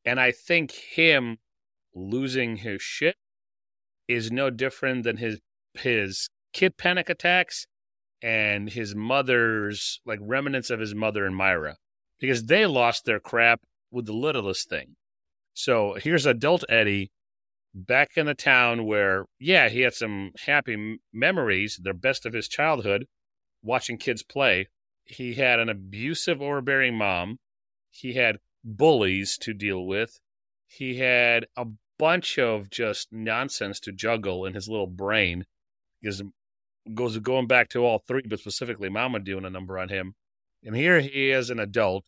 And I think him losing his shit is no different than his his kid panic attacks and his mother's like remnants of his mother and Myra because they lost their crap with the littlest thing. So here's adult Eddie back in the town where, yeah, he had some happy memories, the best of his childhood, watching kids play. He had an abusive, overbearing mom. He had bullies to deal with. He had a bunch of just nonsense to juggle in his little brain. Because goes going back to all three, but specifically Mama doing a number on him. And here he is an adult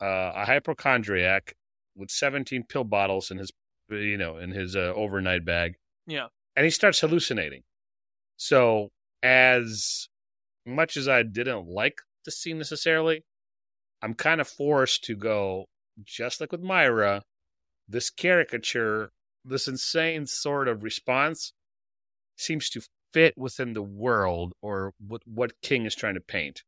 uh, a hypochondriac with 17 pill bottles in his, you know, in his uh, overnight bag. Yeah. And he starts hallucinating. So, as much as I didn't like the scene necessarily, I'm kind of forced to go, just like with Myra, this caricature, this insane sort of response seems to fit within the world or what, what King is trying to paint.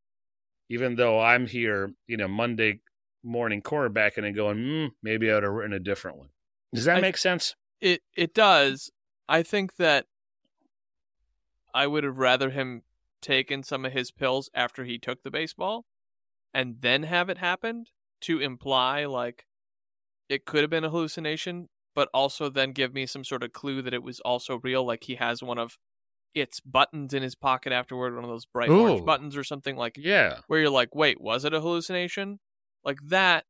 Even though I'm here, you know, Monday morning quarterbacking and going, mm, maybe I would have written a different one. Does that I- make sense? It it does. I think that I would have rather him taken some of his pills after he took the baseball and then have it happened to imply like it could have been a hallucination, but also then give me some sort of clue that it was also real, like he has one of its buttons in his pocket afterward, one of those bright orange buttons or something like Yeah. where you're like, wait, was it a hallucination? Like that,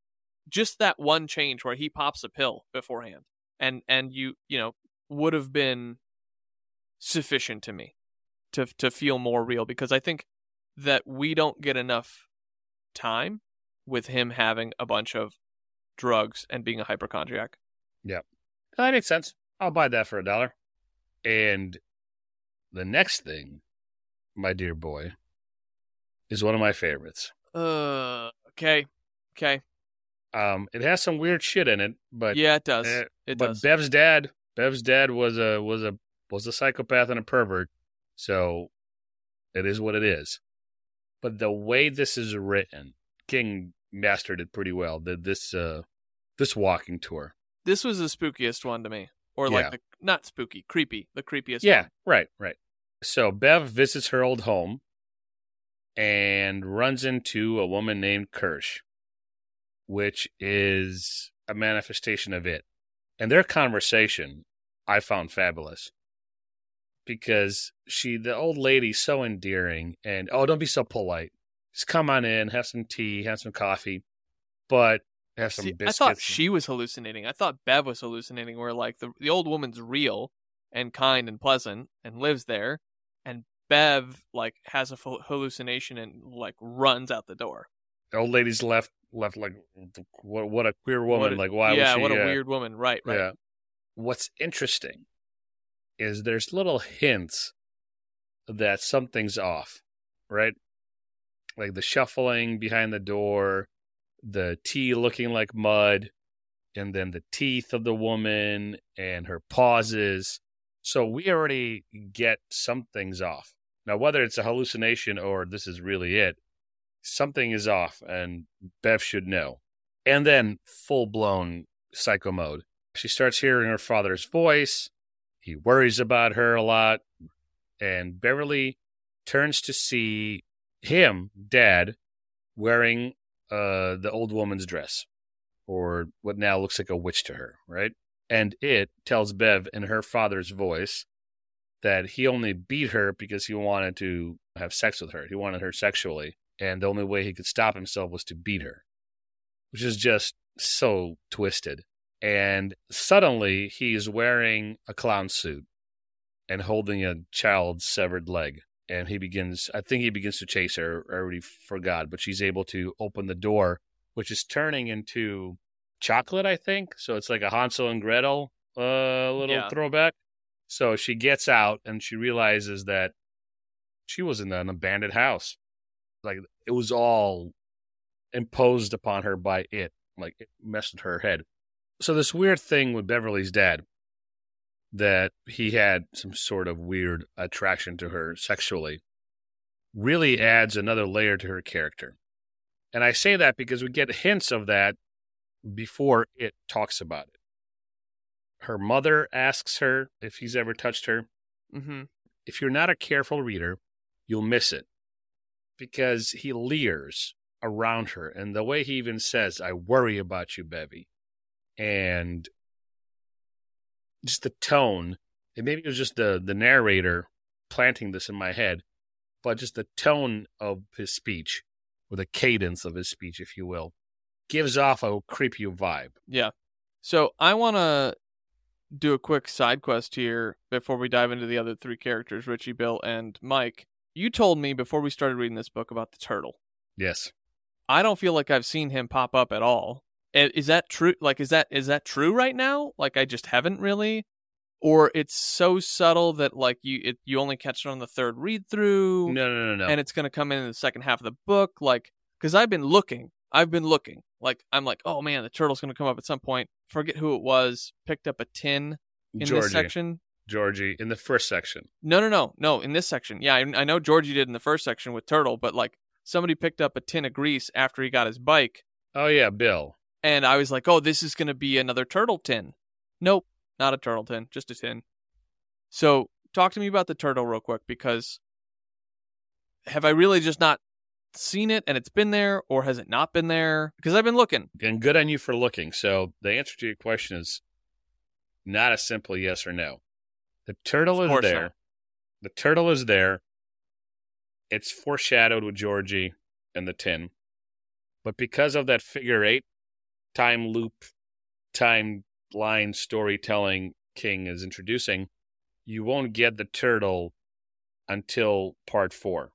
just that one change where he pops a pill beforehand, and and you you know would have been sufficient to me to to feel more real because I think that we don't get enough time with him having a bunch of drugs and being a hypochondriac. Yeah, that makes sense. I'll buy that for a dollar. And the next thing, my dear boy, is one of my favorites. Uh, okay, okay, Um, it has some weird shit in it, but yeah, it does. eh, it but does. Bev's dad, Bev's dad was a was a was a psychopath and a pervert. So it is what it is. But the way this is written, King mastered it pretty well. The this uh this walking tour. this was the spookiest one to me, or like Yeah. the not spooky, creepy, the creepiest. Yeah, one. right, right. So Bev visits her old home and runs into a woman named Kersh, which is a manifestation of it. And their conversation I found fabulous because she, the old lady, so endearing and, oh, don't be so polite. Just come on in, have some tea, have some coffee, but have some See, I biscuits. thought she was hallucinating. I thought Bev was hallucinating, where like the the old woman's real and kind and pleasant and lives there, and Bev like has a hallucination and like runs out the door. the old lady's left, left like, what, what a queer woman. A- like, why yeah, was she? what a uh, weird woman. Right, right. Yeah. What's interesting is there's little hints that something's off, right? Like the shuffling behind the door, the tea looking like mud, and then the teeth of the woman and her pauses. So we already get something's off. Now, whether it's a hallucination or this is really it, something is off, and Bev should know. And then full blown psycho mode. She starts hearing her father's voice. He worries about her a lot. And Beverly turns to see him, dad, wearing uh, the old woman's dress, or what now looks like a witch to her, right? And it tells Bev in her father's voice that he only beat her because he wanted to have sex with her. He wanted her sexually. And the only way he could stop himself was to beat her, which is just so twisted. And suddenly he's wearing a clown suit and holding a child's severed leg. And he begins, I think he begins to chase her. I already forgot, but she's able to open the door, which is turning into chocolate, I think. So it's like a Hansel and Gretel uh, little Yeah. throwback. So she gets out and she realizes that she was in an abandoned house. Like it was all imposed upon her by it. Like it messed with her head. So this weird thing with Beverly's dad that he had some sort of weird attraction to her sexually really adds another layer to her character. And I say that because we get hints of that before it talks about it. Her mother asks her if he's ever touched her. Mm-hmm. If you're not a careful reader, you'll miss it because he leers around her. And the way he even says, I worry about you, Bevy. And just the tone, and maybe it was just the, the narrator planting this in my head, but just the tone of his speech, or the cadence of his speech, if you will, gives off a creepy vibe. Yeah. So I want to do a quick side quest here before we dive into the other three characters, Richie, Bill, and Mike. You told me before we started reading this book about the turtle. Yes. I don't feel like I've seen him pop up at all. I- Is that true? Like, is that is that true right now? Like, I just haven't really, or it's so subtle that like you it, you only catch it on the third read through, No, no, no, no. and it's gonna come in in the second half of the book. Like, because I've been looking, I've been looking. Like, I'm like, oh man, the turtle's gonna come up at some point. Forget who it was. Picked up a tin in Georgie, this section. Georgie, in the first section. No, no, no, no. In this section, yeah, I, I know Georgie did in the first section with Turtle, but like somebody picked up a tin of grease after he got his bike, Oh yeah, Bill. And I was like, oh, this is gonna be another turtle tin. Nope, not a turtle tin, just a tin. So talk to me about the turtle real quick because have I really just not seen it and it's been there, or has it not been there? Because I've been looking. And good on you for looking. So the answer to your question is not a simple yes or no. The turtle is there. not. The turtle is there. It's foreshadowed with Georgie and the tin. But because of that figure eight time loop, timeline storytelling King is introducing, you won't get the turtle until part four.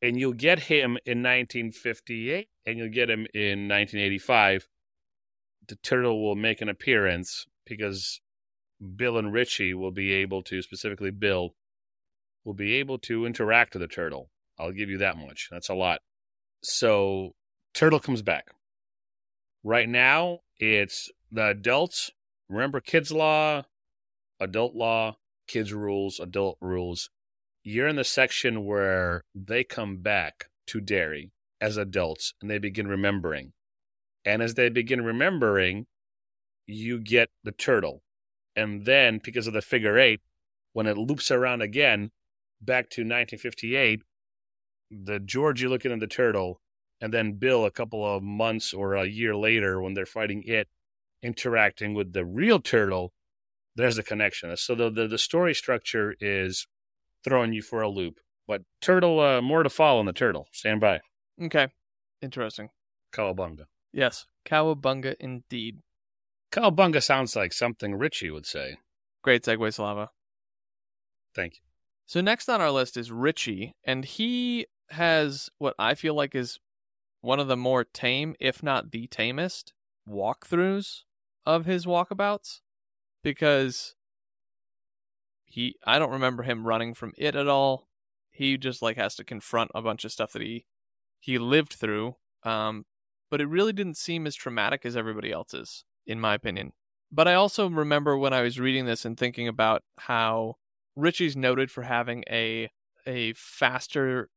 And you'll get him in 1958 and you'll get him in 1985. The turtle will make an appearance because Bill and Richie will be able to, specifically Bill, will be able to interact with the turtle. I'll give you that much. That's a lot. So, Turtle comes back. Right now, it's the adults. Remember kids' law, adult law, kids' rules, adult rules. You're in the section where they come back to Derry as adults and they begin remembering. And as they begin remembering, you get the turtle. And then, because of the figure eight, when it loops around again, back to 1958, the Georgie looking at the turtle, and then Bill a couple of months or a year later when they're fighting it, interacting with the real turtle, there's a connection. So the the, the story structure is throwing you for a loop. But turtle, uh, more to fall on the turtle. Stand by. Okay, interesting. Cowabunga. Yes, cowabunga indeed. Cowabunga sounds like something Richie would say. Great segue, Slava. Thank you. So next on our list is Richie, and he has what I feel like is one of the more tame, if not the tamest, walkthroughs of his walkabouts because he I don't remember him running from it at all. He just like has to confront a bunch of stuff that he he lived through. Um but it really didn't seem as traumatic as everybody else's in my opinion. But I also remember when I was reading this and thinking about how Richie's noted for having a a faster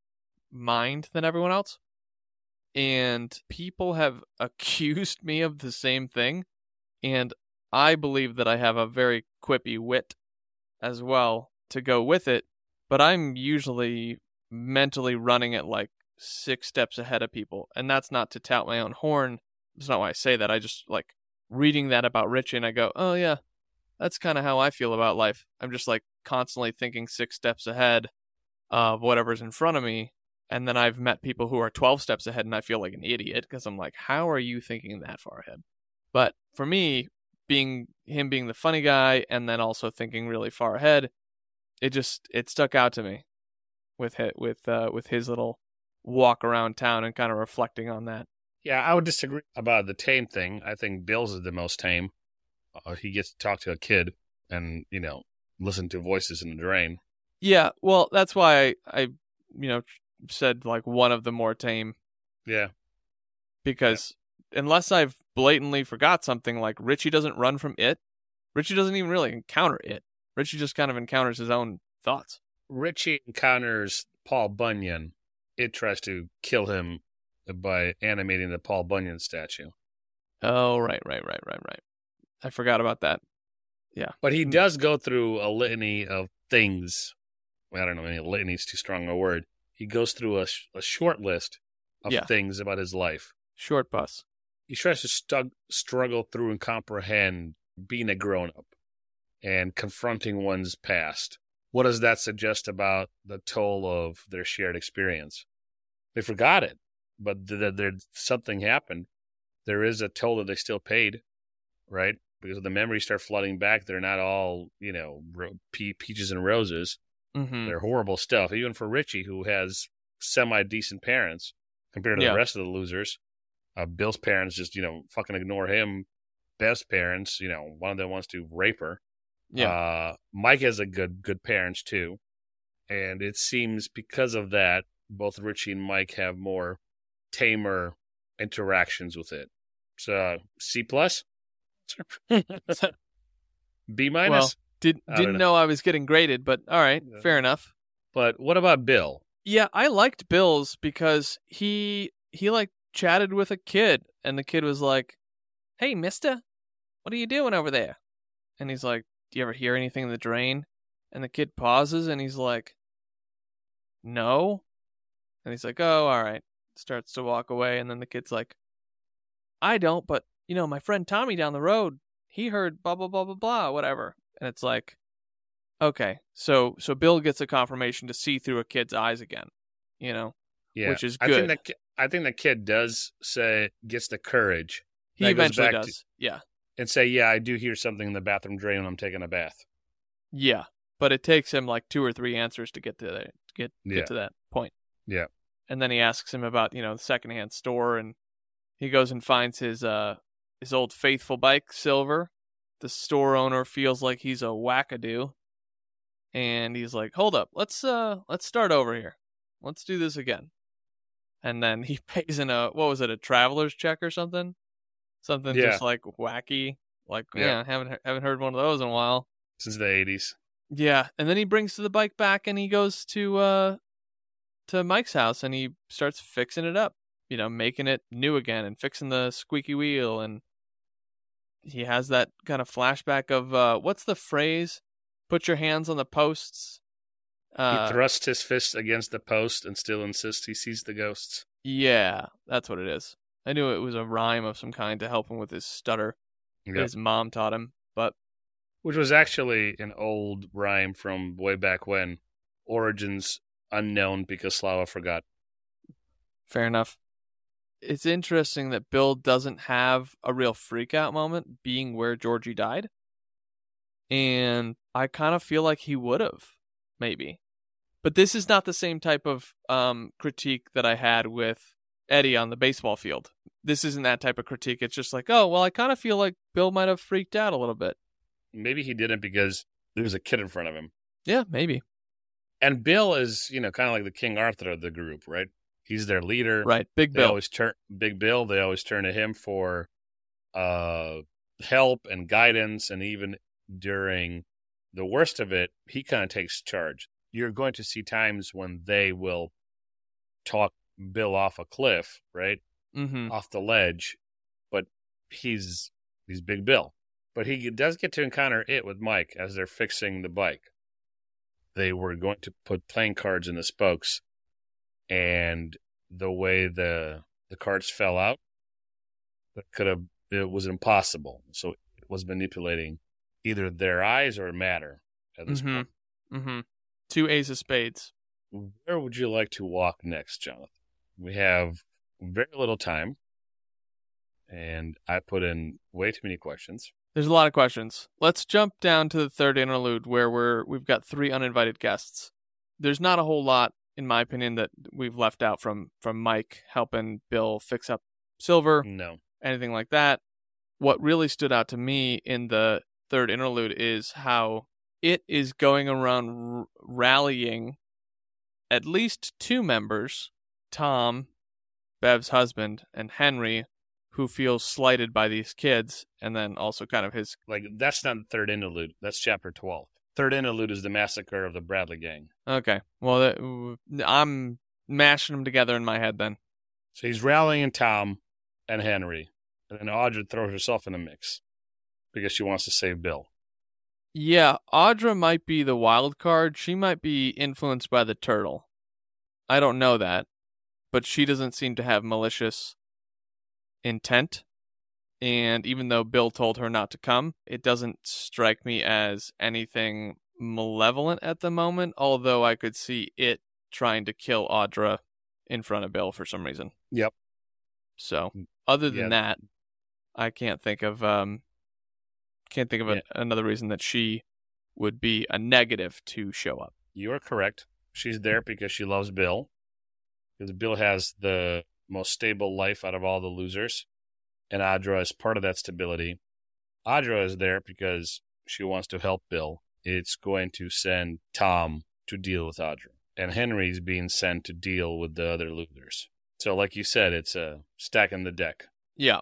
mind than everyone else. And people have accused me of the same thing. And I believe that I have a very quippy wit as well to go with it. But I'm usually mentally running it like six steps ahead of people. And that's not to tout my own horn. That's not why I say that. I just like reading that about Richie and I go, oh, yeah, that's kind of how I feel about life. I'm just like constantly thinking six steps ahead of whatever's in front of me. And then I've met people who are 12 steps ahead and I feel like an idiot because I'm like, how are you thinking that far ahead? But for me, being him being the funny guy and then also thinking really far ahead, it just it stuck out to me with hit with uh, with his little walk around town and kind of reflecting on that. Yeah, I would disagree about the tame thing. I think Bill's is the most tame. Uh, he gets to talk to a kid and, you know, listen to voices in the drain. Yeah, well, that's why I, I you know said like one of the more tame Yeah. because unless I've blatantly forgot something like Richie doesn't run from it, Richie doesn't even really encounter it. Richie just kind of encounters his own thoughts. Richie encounters Paul Bunyan. It tries to kill him by animating the Paul Bunyan statue. Oh, right, right, right, right, right. I forgot about that. Yeah. But he Hmm. does go through a litany of things. I don't know, maybe litany is too strong a word. He goes through a, a short list of Yeah. things about his life. Short bus. He tries to stug- struggle through and comprehend being a grown up and confronting one's past. What does that suggest about the toll of their shared experience? They forgot it, but th- th- there something happened. There is a toll that they still paid, right? Because the memories start flooding back. They're not all, you know, ro- pe- peaches and roses. Mm-hmm. They're horrible stuff. Even for Richie, who has semi decent parents compared to Yeah. the rest of the losers. Uh, Bill's parents just you know fucking ignore him. Best parents, you know, one of them wants to rape her. Yeah. Uh, Mike has a good good parents too, and it seems because of that, both Richie and Mike have more tamer interactions with it. So C plus, B minus. Well, Did I didn't know. know I was getting graded, but all right, Yeah. fair enough. but what about Bill? Yeah, I liked Bill's because he he like chatted with a kid and the kid was like, "Hey, mister, what are you doing over there?" And he's like, "Do you ever hear anything in the drain?" And the kid pauses and he's like, "No." And he's like, "Oh, all right." Starts to walk away and then the kid's like, "I don't, but you know, my friend Tommy down the road, he heard blah blah blah blah blah, whatever." And it's like, okay, so so Bill gets a confirmation to see through a kid's eyes again, you know. Yeah, Which is I think good. the I think the kid does say gets the courage He That goes eventually back to- does. Yeah. and say, "Yeah, I do hear something in the bathroom drain when I'm taking a bath." Yeah. But it takes him like two or three answers to get to that get get Yeah. to that point. Yeah. And then he asks him about, you know, the secondhand store and he goes and finds his uh his old faithful bike, Silver. The store owner feels like he's a wackadoo. And he's like, Hold up, let's uh let's start over here. Let's do this again. And then he pays in a what was it, a traveler's check or something? Something Yeah. just like wacky. Like, Yeah. yeah, haven't haven't heard one of those in a while. Since the '80s, Yeah, and then he brings the bike back and he goes to uh to Mike's house and he starts fixing it up, you know, making it new again and fixing the squeaky wheel and he has that kind of flashback of uh what's the phrase? Put your hands on the posts. Uh he thrusts his fist against the post and still insists he sees the ghosts. yeah, that's what it is. I knew it was a rhyme of some kind to help him with his stutter that Yep. his mom taught him, but Which was actually an old rhyme from way back when. Origins unknown because Slava forgot. Fair enough. It's interesting that Bill doesn't have a real freak out moment being where Georgie died. And I kind of feel like he would have, maybe. But this is not the same type of um, critique that I had with Eddie on the baseball field. This isn't that type of critique. It's just like, oh, well, I kind of feel like Bill might have freaked out a little bit. Maybe he didn't because there was a kid in front of him. Yeah, maybe. And Bill is, you know, kind of like the King Arthur of the group, right? He's their leader. Right. Big Bill. They always turn Big Bill. They always turn to him for uh, help and guidance, and even during the worst of it, he kind of takes charge. You're going to see times when they will talk Bill off a cliff, right, mm-hmm. off the ledge, but he's he's Big Bill. But he does get to encounter it with Mike as they're fixing the bike. They were going to put playing cards in the spokes, and the way the the cards fell out, that could have it was impossible. So it was manipulating either their eyes or matter at this Mhm. point. Mm-hmm. Two Ace of Spades. Where would you like to walk next, Jonathan? We have very little time, and I put in way too many questions. There's a lot of questions. Let's jump down to the third interlude where we're we've got three uninvited guests. There's not a whole lot, in my opinion, that we've left out from from Mike helping Bill fix up Silver, No, anything like that. What really stood out to me in the third interlude is how it is going around r- rallying at least two members, Tom, Bev's husband, and Henry, who feels slighted by these kids, and then also kind of his like that's not the third interlude. That's chapter twelve. Third interlude is the massacre of the Bradley gang. Okay. Well, that, I'm mashing them together in my head then. So he's rallying Tom and Henry, and then Audra throws herself in the mix because she wants to save Bill. Yeah, Audra might be the wild card. She might be influenced by the turtle. I don't know that, but she doesn't seem to have malicious intent. And even though Bill told her not to come, it doesn't strike me as anything malevolent at the moment, although I could see it trying to kill Audra in front of Bill for some reason. Yep. So, other than Yeah. that, I can't think of um can't think of a, Yeah. another reason that she would be a negative to show up. You are correct. She's there because she loves Bill. Because Bill has the most stable life out of all the losers, and Audra is part of that stability. Audra is there because she wants to help Bill. It's going to send Tom to deal with Audra, and Henry's being sent to deal with the other losers. So, like you said, it's a uh, stacking the deck. Yeah,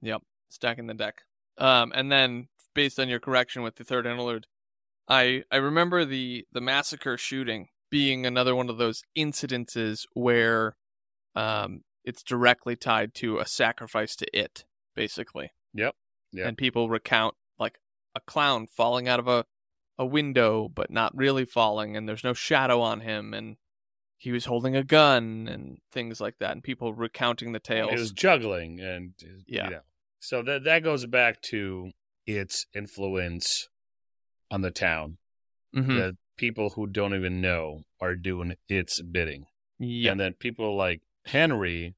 yep, stacking the deck. Um, and then based on your correction with the third interlude, I I remember the the massacre shooting being another one of those incidences where um, it's directly tied to a sacrifice to it, basically. Yep. Yep. And people recount like a clown falling out of a a window, but not really falling, and there's no shadow on him, and he was holding a gun and things like that, and people recounting the tales. He was juggling, and yeah. You know. So that that goes back to its influence on the town. Mm-hmm. That people who don't even know are doing its bidding. Yeah. And then people like Henry,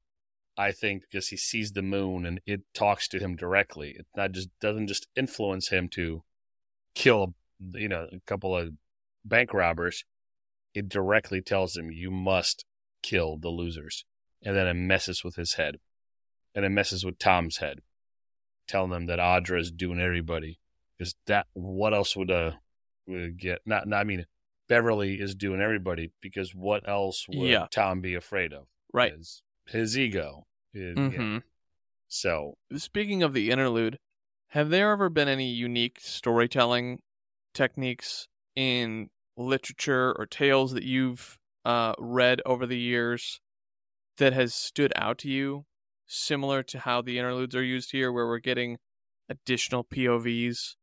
I think, because he sees the moon and it talks to him directly. It not just doesn't just influence him to kill, you know, a couple of bank robbers. It directly tells him you must kill the losers, and then it messes with his head, and it messes with Tom's head, telling them that Audra is doing everybody. Because that, what else would uh would get? Not, not I mean, Beverly is doing everybody. Because what else would yeah. Tom be afraid of? Right. His, his ego. Mm-hmm. yeah. So, speaking of the interlude, have there ever been any unique storytelling techniques in literature or tales that you've uh, read over the years that has stood out to you, similar to how the interludes are used here, where we're getting additional POVs?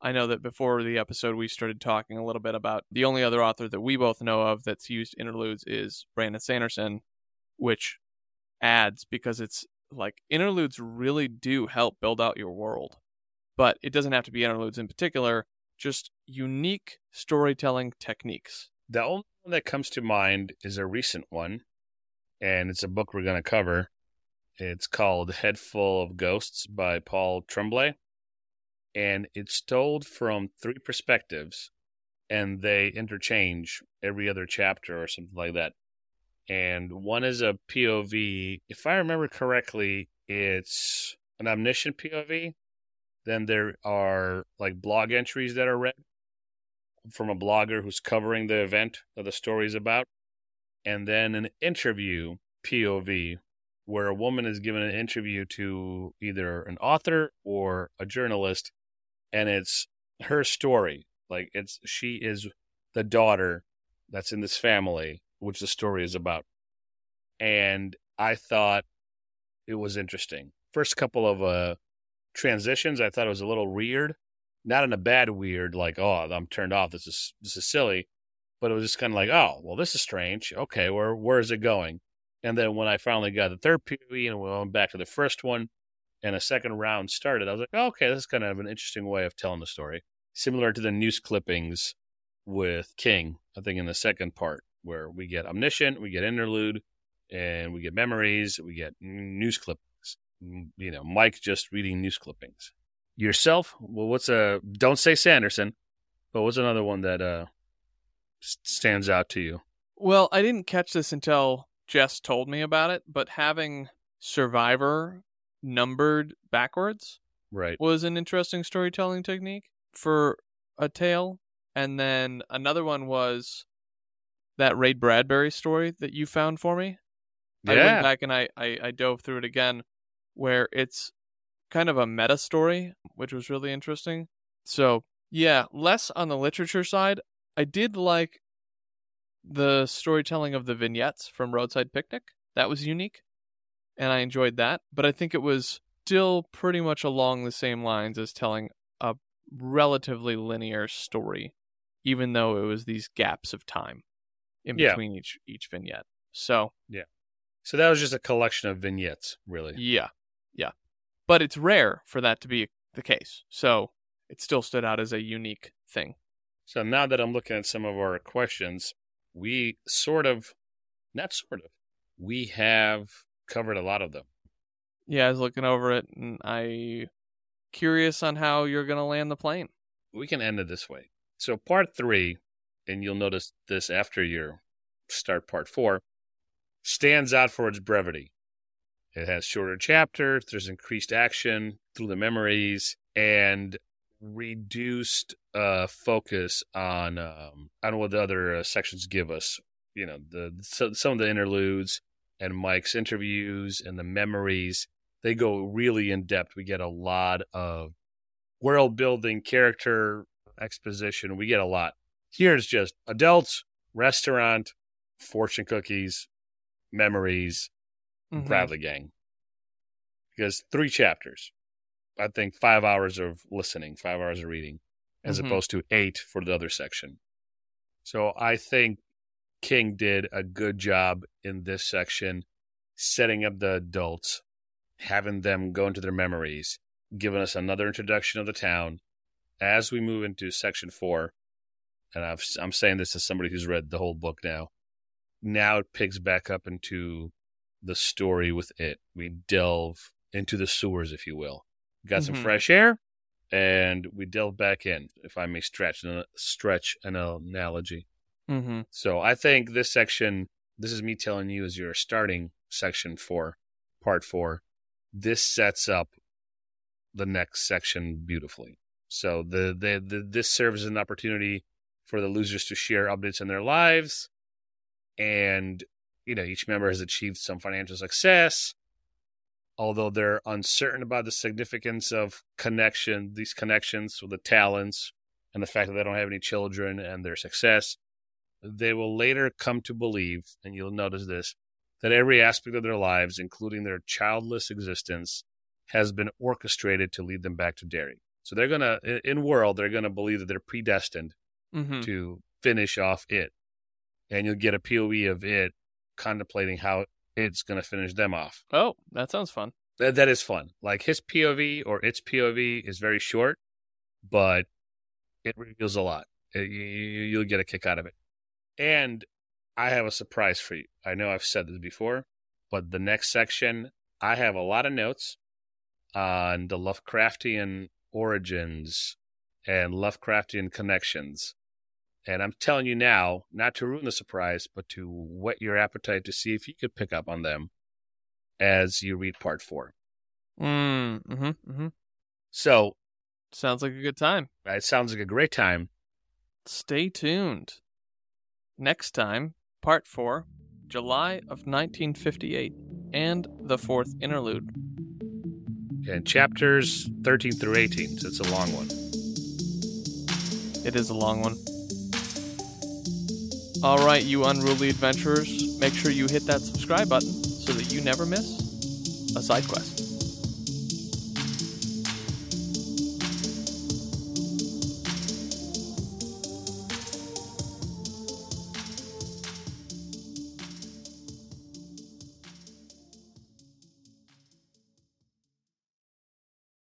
I know that before the episode, we started talking a little bit about the only other author that we both know of that's used interludes is Brandon Sanderson, which adds because it's like interludes really do help build out your world. But it doesn't have to be interludes in particular, just unique storytelling techniques. The only one that comes to mind is a recent one, and it's a book we're going to cover. It's called Head Full of Ghosts by Paul Tremblay. And it's told from three perspectives, and they interchange every other chapter or something like that and one is a POV. If I remember correctly, it's an omniscient POV. Then there are like blog entries that are read from a blogger who's covering the event that the story is about. And then an interview POV where a woman is given an interview to either an author or a journalist and it's her story. Like it's she is the daughter that's in this family which the story is about. And I thought it was interesting. First couple of uh, transitions, I thought it was a little weird. Not in a bad weird, like, oh, I'm turned off. This is this is silly. But it was just kind of like, oh, well, this is strange. Okay, where where is it going? And then when I finally got the third POV and we went back to the first one, and a second round started, I was like, oh, okay, this is kind of an interesting way of telling the story. Similar to the news clippings with King, I think in the second part where we get omniscient, we get interlude, and we get memories, we get news clippings. You know, Mike just reading news clippings. Yourself, well, what's a don't say Sanderson, but what's another one that uh stands out to you? Well, I didn't catch this until Jess told me about it, but having Survivor numbered backwards right was an interesting storytelling technique for a tale. And then another one was that Ray Bradbury story that you found for me. Yeah. I went back and I, I, I dove through it again, where it's kind of a meta story, which was really interesting. So yeah, less on the literature side. I did like the storytelling of the vignettes from Roadside Picnic. That was unique, and I enjoyed that. But I think it was still pretty much along the same lines as telling a relatively linear story, even though it was these gaps of time in Yeah. between each each vignette. So yeah, So that was just a collection of vignettes, really. yeah, yeah, but it's rare for that to be the case. So it still stood out as a unique thing. So now that I'm looking at some of our questions, we sort of, not sort of, we have covered a lot of them. Yeah, I was looking over it, and I curious on how you're gonna land the plane. We can end it this way. So part three, and you'll notice this after your start part four, stands out for its brevity. It has shorter chapters, there's increased action through the memories, and reduced uh, focus on um, on what the other uh, sections give us. You know, the so, some of the interludes and Mike's interviews and the memories. They go really in depth. We get a lot of world building, character exposition. We get a lot. Here's just adults, restaurant, fortune cookies, memories, Mhm. Bradley Gang. Because three chapters. I think five hours of listening, five hours of reading, as Mhm. opposed to eight for the other section. So I think King did a good job in this section, setting up the adults, having them go into their memories, giving us another introduction of the town. As we move into section four, and I've, I'm saying this as somebody who's read the whole book now, now it picks back up into the story with it. We delve into the sewers, if you will. Got some Mhm. fresh air, and we delve back in, if I may stretch an, stretch an analogy. Mhm. So I think this section, this is me telling you as you're starting section four, part four. This sets up the next section beautifully. So the, the, the this serves as an opportunity for the losers to share updates in their lives, and you know each member has achieved some financial success. Although they're uncertain about the significance of connection, these connections with the talents, and the fact that they don't have any children and their success, they will later come to believe, and you'll notice this, that every aspect of their lives, including their childless existence, has been orchestrated to lead them back to Derry. So they're gonna, in- in world, they're gonna believe that they're predestined Mhm. to finish off it, and you'll get a POV of it contemplating how it's gonna finish them off. Oh, that sounds fun. That that is fun. Like his POV or its POV is very short, but it reveals a lot. It- you- you'll get a kick out of it. And I have a surprise for you. I know I've said this before, but the next section, I have a lot of notes on the Lovecraftian origins and Lovecraftian connections. And I'm telling you now, not to ruin the surprise, but to whet your appetite to see if you could pick up on them as you read part four. Mm, mhm. mm-hmm. So Sounds like a good time. it sounds like a great time. Stay tuned. Next time, part 4, July of 1958, and the fourth interlude. And chapters 13 through 18, so it's a long one. It is a long one. All right, you unruly adventurers, make sure you hit that subscribe button so that you never miss a side quest.